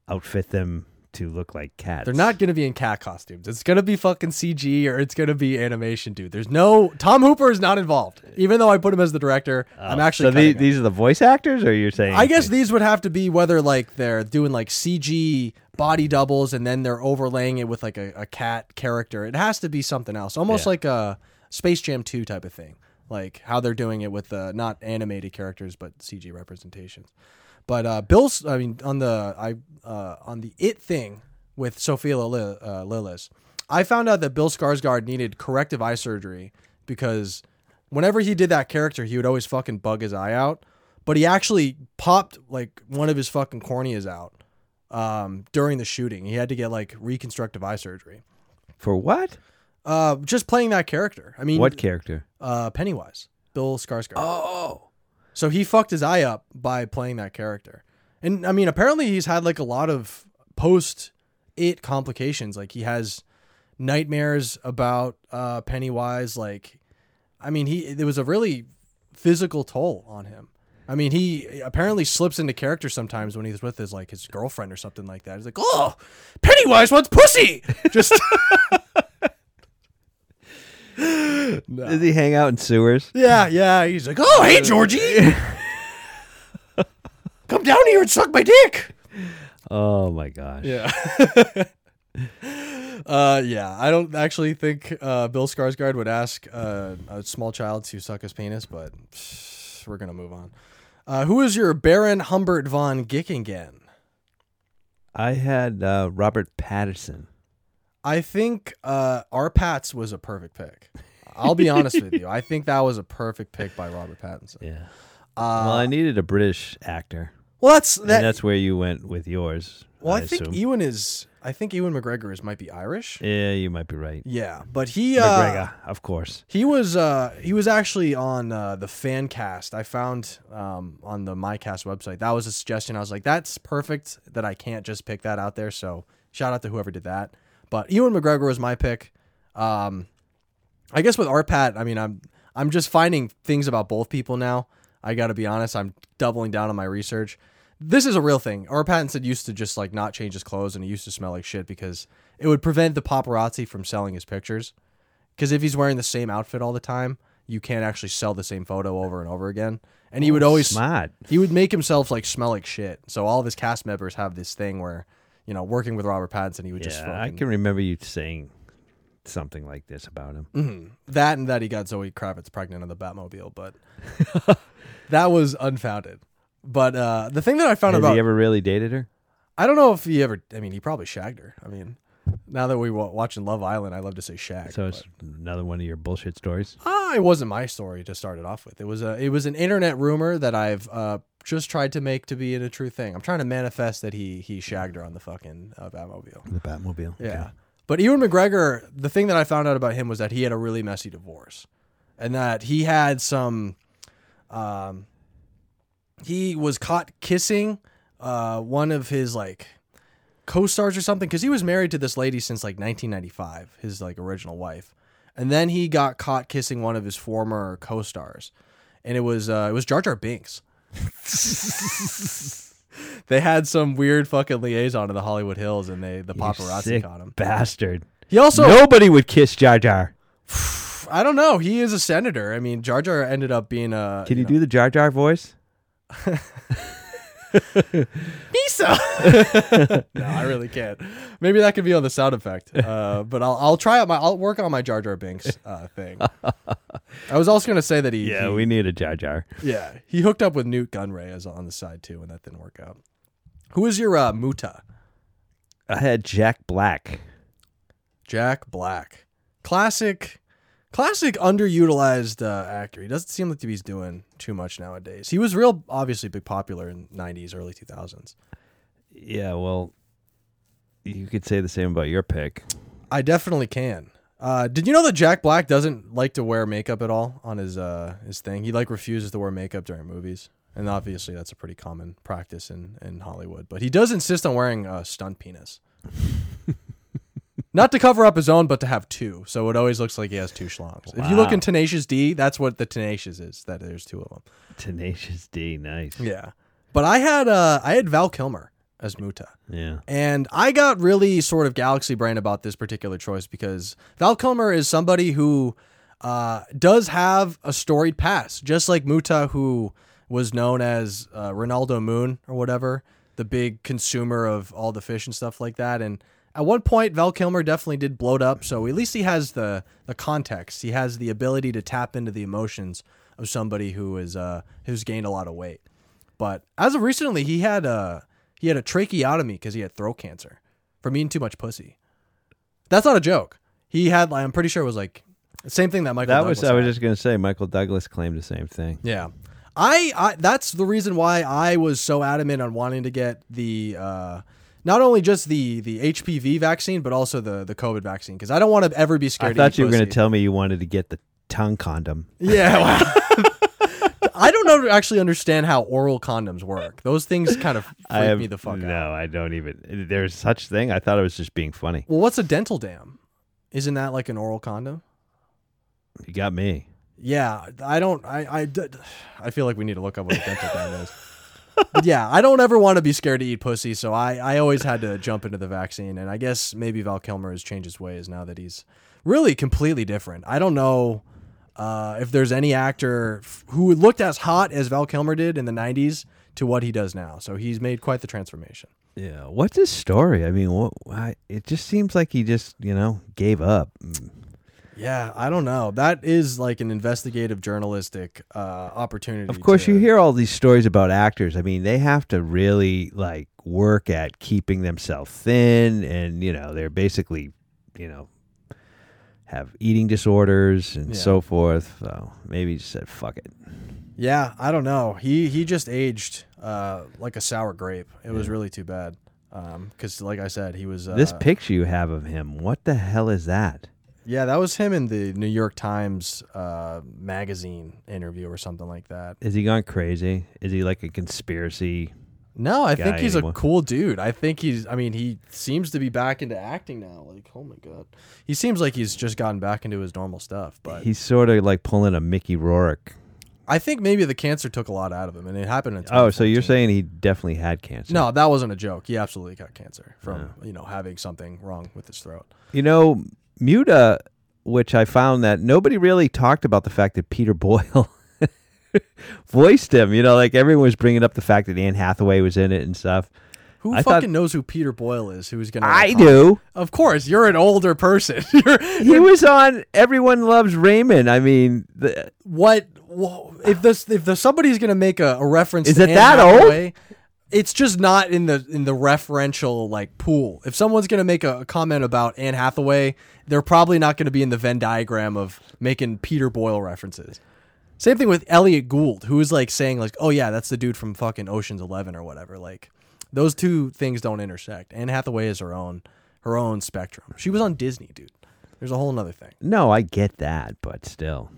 outfit them to look like cats. They're not going to be in cat costumes. It's going to be fucking CG or it's going to be animation, dude. There's no Tom Hooper is not involved. Even though I put him as the director, I'm actually Oh, So the, these are the voice actors, or you're saying? I guess these would have to be whether like they're doing like CG body doubles and then they're overlaying it with like a, a cat character. It has to be something else, almost Yeah. like a Space Jam 2 type of thing. Like how they're doing it with uh, not animated characters but CG representations. But uh, Bill's, I mean, on the I uh, on the It thing with Sophia Lil- uh, Lillis, I found out that Bill Skarsgård needed corrective eye surgery because whenever he did that character, he would always fucking bug his eye out. But he actually popped like one of his fucking corneas out um, during the shooting. He had to get like reconstructive eye surgery. for what? Uh, just playing that character. I mean, What character? Uh, Pennywise, Bill Skarsgård. Oh, So he fucked his eye up by playing that character. And I mean, apparently he's had like a lot of post it complications. Like he has nightmares about uh, Pennywise. Like, I mean, he there was a really physical toll on him. I mean, he apparently slips into character sometimes when he's with his like his girlfriend or something like that. He's like, "Oh, Pennywise wants pussy." Just does he hang out in sewers? yeah, yeah. He's like, "Oh, hey, Georgie, come down here and suck my dick." Oh my gosh! Yeah. uh, yeah. I don't actually think uh, Bill Skarsgård would ask uh, a small child to suck his penis, but we're gonna move on. Uh, who is your Baron Humbert von Gikkingen? I had uh, Robert Pattinson. I think uh, our Pats was a perfect pick. I'll be honest with you. I think that was a perfect pick by Robert Pattinson. Yeah. well, I needed a British actor, Well, that's that. that's where you went with yours. well, I, I think. Ewan is. I think Ewan McGregor is might be Irish. Yeah, you might be right. Yeah, but he uh, McGregor, of course. He was uh he was actually on uh, the fan cast. I found um on the MyCast website. That was a suggestion. I was like, that's perfect that I can't just pick that out there. So shout out to whoever did that. But Ewan McGregor was my pick. Um I guess with Arpat, I mean I'm I'm just finding things about both people now. I gotta be honest, I'm doubling down on my research. This is a real thing. Art Pattinson used to just like not change his clothes and he used to smell like shit because it would prevent the paparazzi from selling his pictures. Because if he's wearing the same outfit all the time, you can't actually sell the same photo over and over again. And he would always Smart. he would make himself like smell like shit. So all of his cast members have this thing where, you know, working with Robert Pattinson, he would just Yeah, I can remember you saying something like this about him. Mhm. That and that he got Zoe Kravitz pregnant on the Batmobile, but that was unfounded. But uh, the thing that I found Has about he ever really dated her? I don't know if he ever. I mean, he probably shagged her. I mean, now that we wa- watching Love Island, I love to say shag. So it's another one of your bullshit stories. Ah, it wasn't my story to start it off with. It was a it was an internet rumor that I've uh, just tried to make to be a true thing. I'm trying to manifest that he he shagged her on the fucking uh, Batmobile. The Batmobile. Yeah. But Ewan McGregor, the thing that I found out about him was that he had a really messy divorce, and that he had some, um, he was caught kissing uh, one of his like co-stars or something because he was married to this lady since like 1995, his like original wife, and then he got caught kissing one of his former co-stars, and it was uh, it was Jar Jar Binks. they had some weird fucking liaison in the Hollywood Hills, and they the You paparazzi caught him. Bastard. He also, Nobody would kiss Jar Jar. I don't know. He is a senator. I mean, Jar Jar ended up being a. Can you, do the Jar Jar voice? Misa? no, I really can't. Maybe that could be on the sound effect. Uh, but I'll I'll try out my I'll work on my Jar Jar Binks uh, thing. I was also gonna say that he Yeah, he- we need a Jar Jar. yeah he hooked up with Nute Gunray as on the side too, and that didn't work out. Who is your uh, Muta? I had Jack Black. Jack Black, classic, classic underutilized uh, actor. He doesn't seem like he's doing too much nowadays. He was real, obviously, big popular in '90s, early 2000s. Yeah, well, you could say the same about your pick. I definitely can. Uh, did you know that Jack Black doesn't like to wear makeup at all on his uh, his thing? He like refuses to wear makeup during movies, and obviously that's a pretty common practice in, in Hollywood. But he does insist on wearing a stunt penis, not to cover up his own, but to have two. So it always looks like he has two schlongs. If you look Wow. in Tenacious D, that's what the Tenacious is. That there's two of them. Tenacious D, nice. Yeah, but I had uh, I had Val Kilmer as Muta. Yeah. And I got really sort of galaxy brain about this particular choice because Val Kilmer is somebody who uh, does have a storied past, just like Muta, who was known as uh, Renaldo Moon or whatever, the big consumer of all the fish and stuff like that. And at one point, Val Kilmer definitely did bloat up, so at least he has the the context. He has the ability to tap into the emotions of somebody who is uh, who's gained a lot of weight. But as of recently, he had a he had a tracheotomy because he had throat cancer from eating too much pussy. That's not a joke. He had, like I'm pretty sure it was like the same thing that Michael. That Douglas was I was had. just gonna say Michael Douglas claimed the same thing. Yeah. I, I that's the reason why I was so adamant on wanting to get the uh, not only just the the HPV vaccine but also the the COVID vaccine because I don't want to ever be scared. to thought you were gonna tell me you wanted to get the tongue condom. Yeah. well, I don't know, actually understand how oral condoms work. Those things kind of freak I have, me the fuck no, out. I don't even. There's such thing. I thought it was just being funny. Well, what's a dental dam? Isn't that like an oral condom? You got me. Yeah, I don't. I I feel like we need to look up what a dental dam is. Yeah, I don't ever want to be scared to eat pussy, so I I always had to jump into the vaccine, and I guess maybe Val Kilmer has changed his ways now that he's really completely different. I don't know uh, if there's any actor f- who looked as hot as Val Kilmer did in the '90s to what he does now. So he's made quite the transformation. Yeah. What's his story? I mean, what? I, it just seems like he just you know gave up. Yeah, I don't know. That is like an investigative journalistic uh, opportunity. Of course, to- you hear all these stories about actors. I mean, they have to really like work at keeping themselves thin, and you know, they're basically, you know, have eating disorders and Yeah. so forth. So maybe he just said, "Fuck it." Yeah, I don't know. He he just aged uh, like a sour grape. It was really too bad. Because, like I said, he was. Uh, this picture you have of him, what the hell is that? Yeah, that was him in the New York Times uh, magazine interview or something like that. Is he gone crazy? Is he like a conspiracy? No, I think he's anymore. a cool dude. I think he's. I mean, he seems to be back into acting now. Like, oh my god, he seems like he's just gotten back into his normal stuff. But He's sort of like pulling a Mickey Rourke. I think maybe the cancer took a lot out of him, and it happened in. Time Oh, so you're saying he definitely had cancer? No, that wasn't a joke. He absolutely got cancer from you know having something wrong with his throat. You know, Muta, which I found that nobody really talked about the fact that Peter Boyle voiced him. You know, like everyone was bringing up the fact that Anne Hathaway was in it and stuff. Who I fucking thought- knows who Peter Boyle is? Who's gonna? I do. Oh, of course, you're an older person. He was on Everyone Loves Raymond. I mean, the, what? wha- If this if the somebody's gonna make a, a reference, Is to it Anne that old? It's just not in the in the referential like pool. If someone's gonna make a, a comment about Anne Hathaway, they're probably not gonna be in the Venn diagram of making Peter Boyle references. Same thing with Elliott Gould, who is like saying like, "Oh yeah, that's the dude from fucking Ocean's Eleven or whatever." Like, those two things don't intersect. Anne Hathaway is her own her own spectrum. She was on Disney, dude. There's a whole nother thing. no, I get that, but still,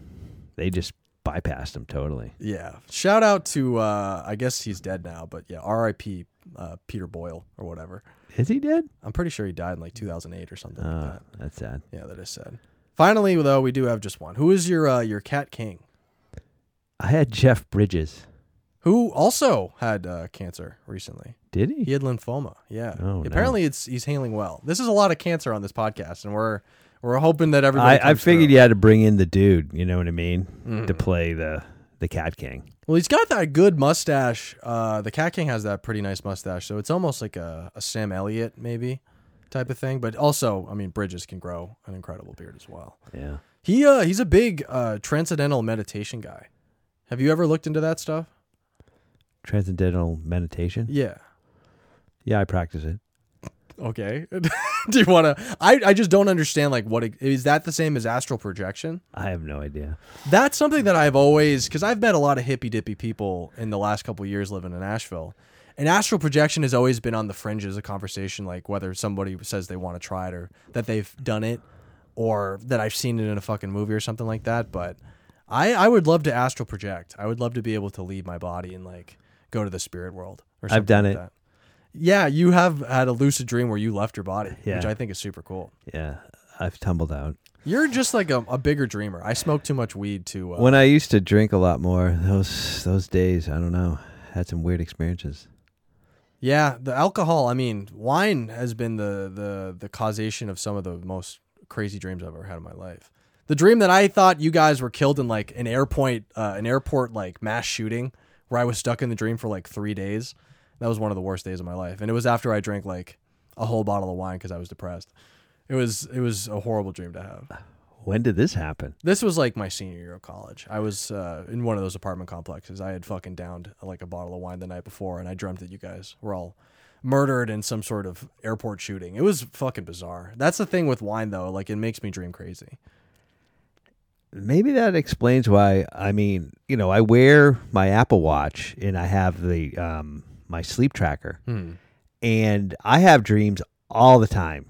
they just bypassed him totally. Yeah. Shout out to uh I guess he's dead now, but yeah, R.I.P. Uh, Peter Boyle or whatever. Is he dead? I'm pretty sure he died in like 2008 or something like Oh, that. that's sad. Yeah, that is sad. Finally, though, we do have just one. Who is your uh, your cat king? I had Jeff Bridges. Who also had uh, cancer recently. Did he? He had lymphoma. Yeah. Oh, no. Apparently, it's he's healing well. This is a lot of cancer on this podcast, and we're we're hoping that everybody. I, I figured through. you had to bring in the dude. You know what I mean? Mm. To play the the Cat King. Well, he's got that good mustache. Uh, the Cat King has that pretty nice mustache, so it's almost like a, a Sam Elliott maybe type of thing. But also, I mean, Bridges can grow an incredible beard as well. Yeah. He uh, he's a big uh, transcendental meditation guy. Have you ever looked into that stuff? Transcendental meditation. Yeah. Yeah, I practice it. Okay. Do you want to? I I just don't understand. Like, what it- is that the same as astral projection? I have no idea. That's something that I've always because I've met a lot of hippy dippy people in the last couple of years living in Asheville, and astral projection has always been on the fringes of conversation. Like whether somebody says they want to try it or that they've done it, or that I've seen it in a fucking movie or something like that. But I I would love to astral project. I would love to be able to leave my body and like go to the spirit world. Or I've something done like it. That. Yeah, you have had a lucid dream where you left your body, which I think is super cool. Yeah, I've tumbled out. You're just like a, a bigger dreamer. I smoke too much weed to. Uh, When I used to drink a lot more, those those days, I don't know, had some weird experiences. Yeah, the alcohol. I mean, wine has been the the the causation of some of the most crazy dreams I've ever had in my life. The dream that I thought you guys were killed in like an airport, uh, an airport like mass shooting, where I was stuck in the dream for like three days. That was one of the worst days of my life, and it was after I drank like a whole bottle of wine because I was depressed. It was it was a horrible dream to have. When did this happen? This was like my senior year of college. I was uh, in one of those apartment complexes. I had fucking downed like a bottle of wine the night before, and I dreamt that you guys were all murdered in some sort of airport shooting. It was fucking bizarre. That's the thing with wine, though. Like, it makes me dream crazy. Maybe that explains why. I mean, you know, I wear my Apple Watch and I have the um, my sleep tracker, Hmm. and I have dreams all the time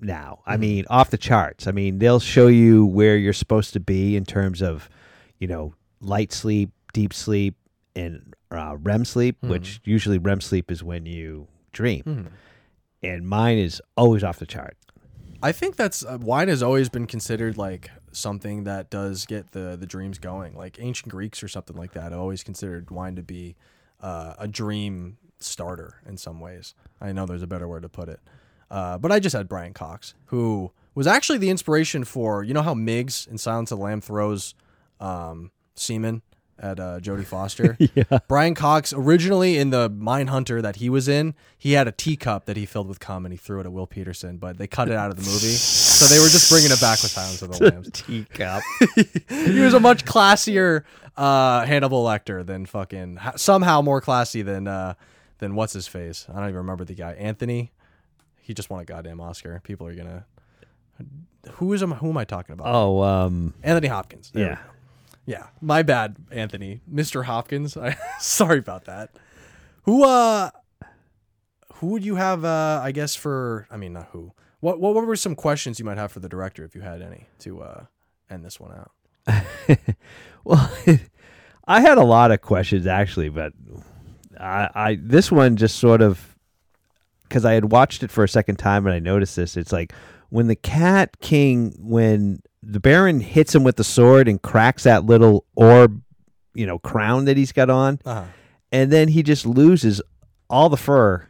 now. I mean, off the charts. I mean, they'll show you where you're supposed to be in terms of, you know, light sleep, deep sleep, and uh, REM sleep. Which usually REM sleep is when you dream, and mine is always off the chart. I think that's uh, wine has always been considered like something that does get the the dreams going. Like ancient Greeks or something like that always considered wine to be uh, a dream starter in some ways. I know there's a better word to put it, uh, but I just had Brian Cox, who was actually the inspiration for you know how Miggs in Silence of the Lamb throws um, semen at uh, Jodie Foster. Yeah. Brian Cox originally in the Manhunter that he was in, he had a teacup that he filled with cum and he threw it at Will Petersen, but they cut it out of the movie, so they were just bringing it back with Silence of the Lambs. Teacup. he was a much classier uh, Hannibal Lecter than fucking somehow more classy than uh, than what's his face. I don't even remember the guy. Anthony. He just won a goddamn Oscar. People are gonna. Who is am who am I talking about? oh, um, Anthony Hopkins. There yeah. Yeah, my bad, Anthony. Mr. Hopkins. I sorry about that. Who uh who would you have uh I guess for I mean not who. What what were some questions you might have for the director if you had any to uh end this one out? Well, I had a lot of questions actually, but I, I this one just sort of because I had watched it for a second time and I noticed this. It's like when the Cat King, when the Baron hits him with the sword and cracks that little orb, you know, crown that he's got on, Uh-huh. and then he just loses all the fur.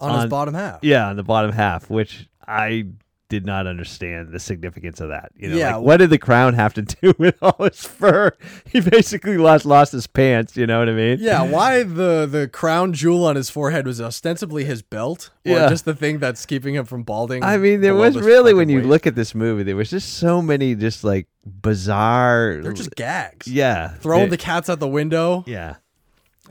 On, his bottom half. Yeah, on the bottom half, which I did not understand the significance of that. You know, Yeah. like, what did the crown have to do with all his fur? He basically lost lost his pants. You know what I mean? Yeah, why the the crown jewel on his forehead was ostensibly his belt, or Yeah. just the thing that's keeping him from balding. I mean, there was really when you waist? look at this movie, there was just so many just like bizarre. they're just gags. yeah, throwing the cats out the window. yeah.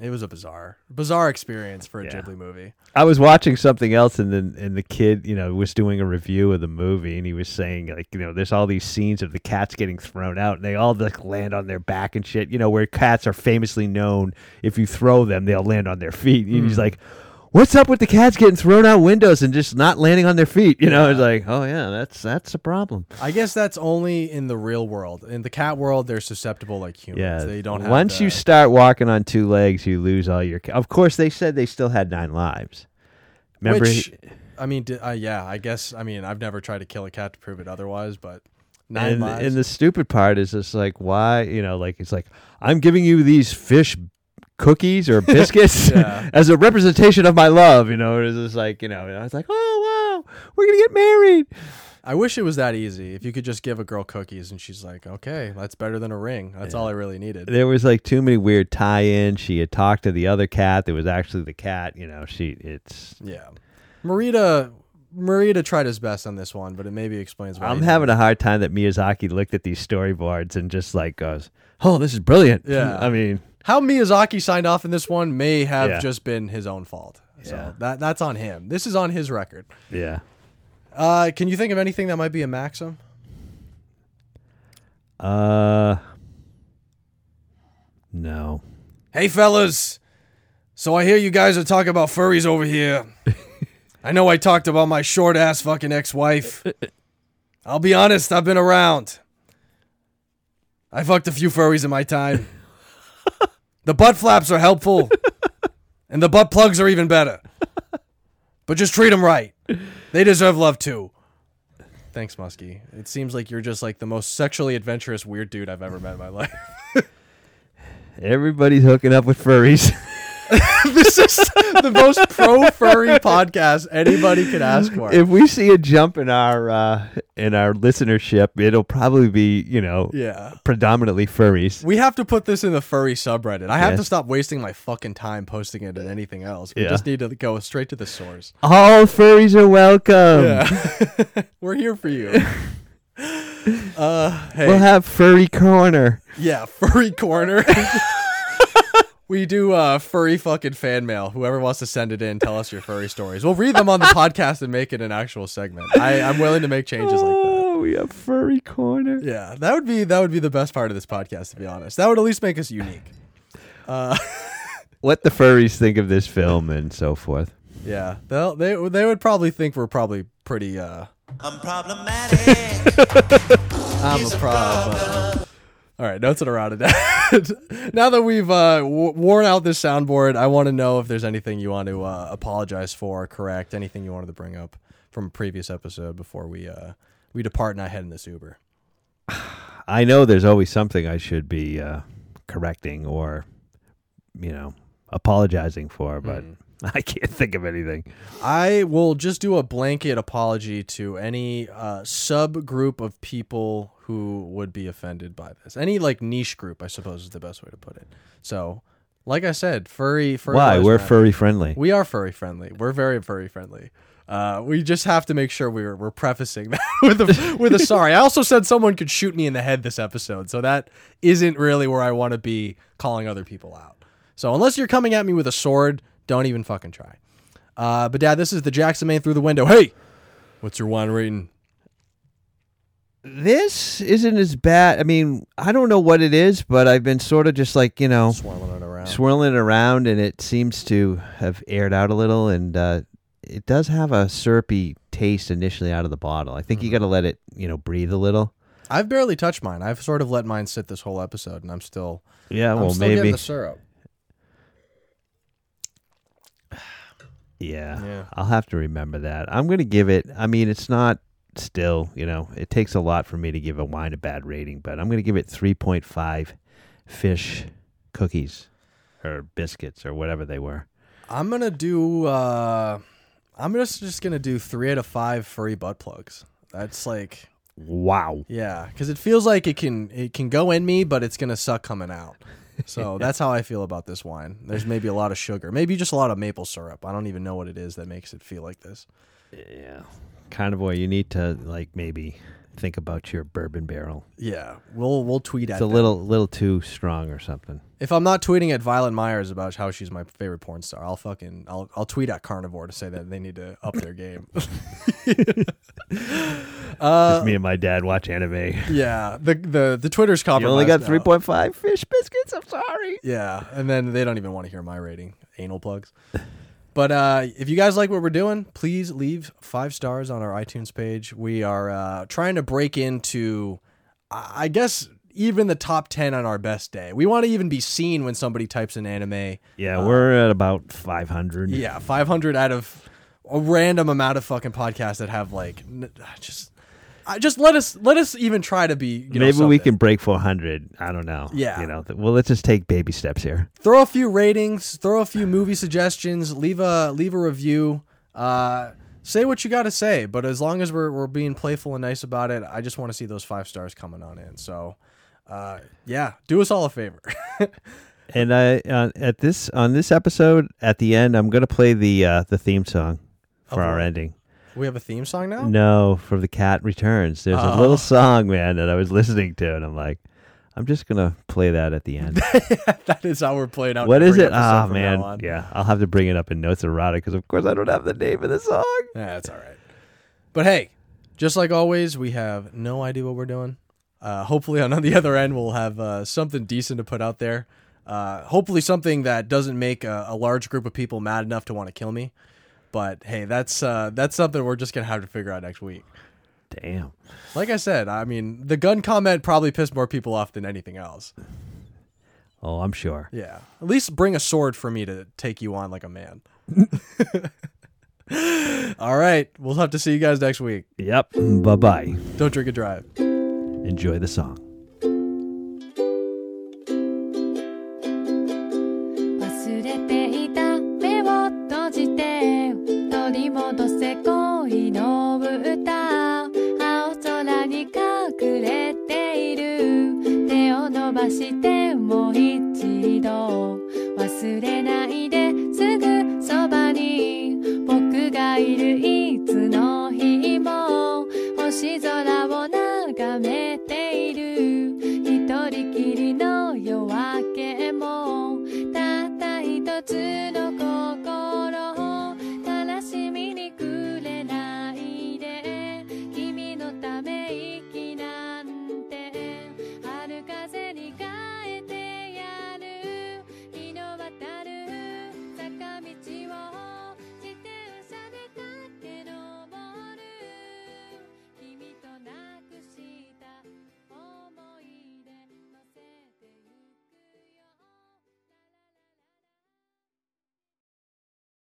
It was a bizarre, bizarre experience for a Yeah. Ghibli movie. I was watching something else, and then and the kid, you know, was doing a review of the movie, and he was saying like, you know, there's all these scenes of the cats getting thrown out, and they all like land on their back and shit. You know, where cats are famously known, if you throw them, they'll land on their feet. And Hmm. he's like. What's up with the cats getting thrown out windows and just not landing on their feet? You know, it's like, oh yeah, that's that's a problem. I guess that's only in the real world. In the cat world, they're susceptible like humans. Yeah, they don't. Have Once the- you start walking on two legs, you lose all your. ca- Of course, they said they still had nine lives. Remember, Which, I mean, uh, yeah, I guess. I mean, I've never tried to kill a cat to prove it otherwise, but nine and, lives. and the stupid part is just like why you know like it's like i'm giving you these fish cookies or biscuits Yeah. as a representation of my love you know it's just like you know i was like oh wow we're gonna get married I wish it was that easy. If you could just give a girl cookies and she's like, "Okay, that's better than a ring." That's all I really needed. there was like too many weird tie-ins she had talked to the other cat that was actually the cat you know she it's Yeah, Morita. Morita tried his best on this one, but it maybe explains why. i'm having a hard time that miyazaki looked at these storyboards and just like goes oh this is brilliant Yeah. i mean How Miyazaki signed off in this one may have Yeah. just been his own fault. So Yeah. that that's on him. This is on his record. yeah Uh, can you think of anything that might be a maxim? uh no Hey, fellas. So I hear you guys are talking about furries over here. I know I talked about my short ass fucking ex wife. I'll be honest, I've been around. I fucked a few furries in my time. The butt flaps are helpful, and the butt plugs are even better. But just treat them right. They deserve love too. Thanks, Muskie. It seems like you're just like the most sexually adventurous weird dude I've ever met in my life. Everybody's hooking up with furries. this is the most pro furry podcast anybody could ask for. if we see a jump in our uh, in our listenership, it'll probably be you know yeah. predominantly furries. We have to put this in the furry subreddit. I have Yes. to stop wasting my fucking time posting it and anything else. We Yeah. just need to go straight to the source. All furries are welcome. Yeah. We're here for you. Uh, hey, We'll have furry corner. yeah, furry corner. We do uh, furry fucking fan mail. Whoever wants to send it in, tell us your furry stories. We'll read them on the podcast and make it an actual segment. I, I'm willing to make changes like that. Oh, we have furry corner. Yeah, that would be that would be the best part of this podcast, to be honest. That would at least make us unique. What the furries think of this film and so forth. Yeah, they'll, they they would probably think we're probably pretty. uh I'm problematic. I'm a problem. All right, notes it around it. now that we've uh, w- worn out this soundboard, I want to know if there's anything you want to uh, apologize for, correct, anything you wanted to bring up from a previous episode before we uh, we depart and I head in this Uber. I know there's always something I should be uh, correcting or, you know, apologizing for, but I can't think of anything. I will just do a blanket apology to any uh, subgroup of people who would be offended by this. Any like niche group, I suppose, is the best way to put it. So, like I said, furry, furry. Why? We're matter. furry friendly. We are furry friendly. We're very furry friendly. Uh, we just have to make sure we're we're prefacing that with a with a sorry. I also said someone could shoot me in the head this episode, so that isn't really where I want to be calling other people out. So unless you're coming at me with a sword, don't even fucking try. Uh, but dad, this is the Jackson man through the window. Hey, what's your wine rating? This isn't as bad. I mean, I don't know what it is, but I've been sort of just like, you know, Swirling it around. swirling it around and it seems to have aired out a little and uh, it does have a syrupy taste initially out of the bottle. I think you got to let it, you know, breathe a little. I've barely touched mine. I've sort of let mine sit this whole episode, and I'm still Yeah, I'm well, still maybe. the syrup. Yeah, Yeah. I'll have to remember that. I'm going to give it, I mean, it's not still, you know, it takes a lot for me to give a wine a bad rating, but I'm going to give it 3.5 fish cookies or biscuits or whatever they were. I'm gonna do. Uh, I'm just just gonna do three out of five furry butt plugs. That's like Wow. yeah, because it feels like it can it can go in me, but it's gonna suck coming out. So that's how I feel about this wine. There's maybe a lot of sugar, maybe just a lot of maple syrup. I don't even know what it is that makes it feel like this. Yeah. Kind of boy, you need to like maybe think about your bourbon barrel. Yeah, we'll we'll tweet It's at a them. little little too strong or something. If I'm not tweeting at Violet Myers about how she's my favorite porn star, I'll fucking I'll I'll tweet at Carnivore to say that they need to up their game. Uh, Just me and my dad watch anime. yeah, the the the Twitter's You compromised. only got three point five fish biscuits. I'm sorry. Yeah, and then they don't even want to hear my rating. Anal plugs. But uh, if you guys like what we're doing, please leave five stars on our iTunes page. We are uh, trying to break into, I guess, even the top 10 on our best day. We want to even be seen when somebody types in anime. Yeah, we're at about five hundred. Yeah, 500 out of a random amount of fucking podcasts that have like n- just. I just let us let us even try to be. You know, Maybe we can break four hundred. I don't know. Yeah. You know. th- well, let's just take baby steps here. throw a few ratings, throw a few movie suggestions, leave a leave a review. Uh, say what you got to say, but as long as we're we're being playful and nice about it, I just want to see those five stars coming on in. So, uh, yeah, do us all a favor. And I uh, at this on this episode at the end, I'm gonna play the uh, the theme song for Of our ending. We have a theme song now. No, for the cat returns. There's a Oh. little song, man, that I was listening to, and I'm like, I'm just gonna play that at the end. that is how we're playing out. what every it? episode Ah, from man. on. Yeah, I'll have to bring it up in notes erotic because, of course, I don't have the name of the song. Yeah, that's all right. But hey, just like always, we have no idea what we're doing. Uh, hopefully, on the other end, we'll have uh, something decent to put out there. Uh, hopefully, something that doesn't make a, a large group of people mad enough to want to kill me. But hey, that's uh, that's something we're just gonna have to figure out next week. Damn. Like I said, I mean, the gun comment probably pissed more people off than anything else. Oh, I'm sure. Yeah, at least bring a sword for me to take you on like a man. All right, we'll have to see you guys next week. Yep. Bye bye. Don't drink and drive. Enjoy the song. 戻せ恋の歌青空に隠れている手を伸ばしてもう一度忘れないですぐそばに僕がいるいつの日も星空を眺めて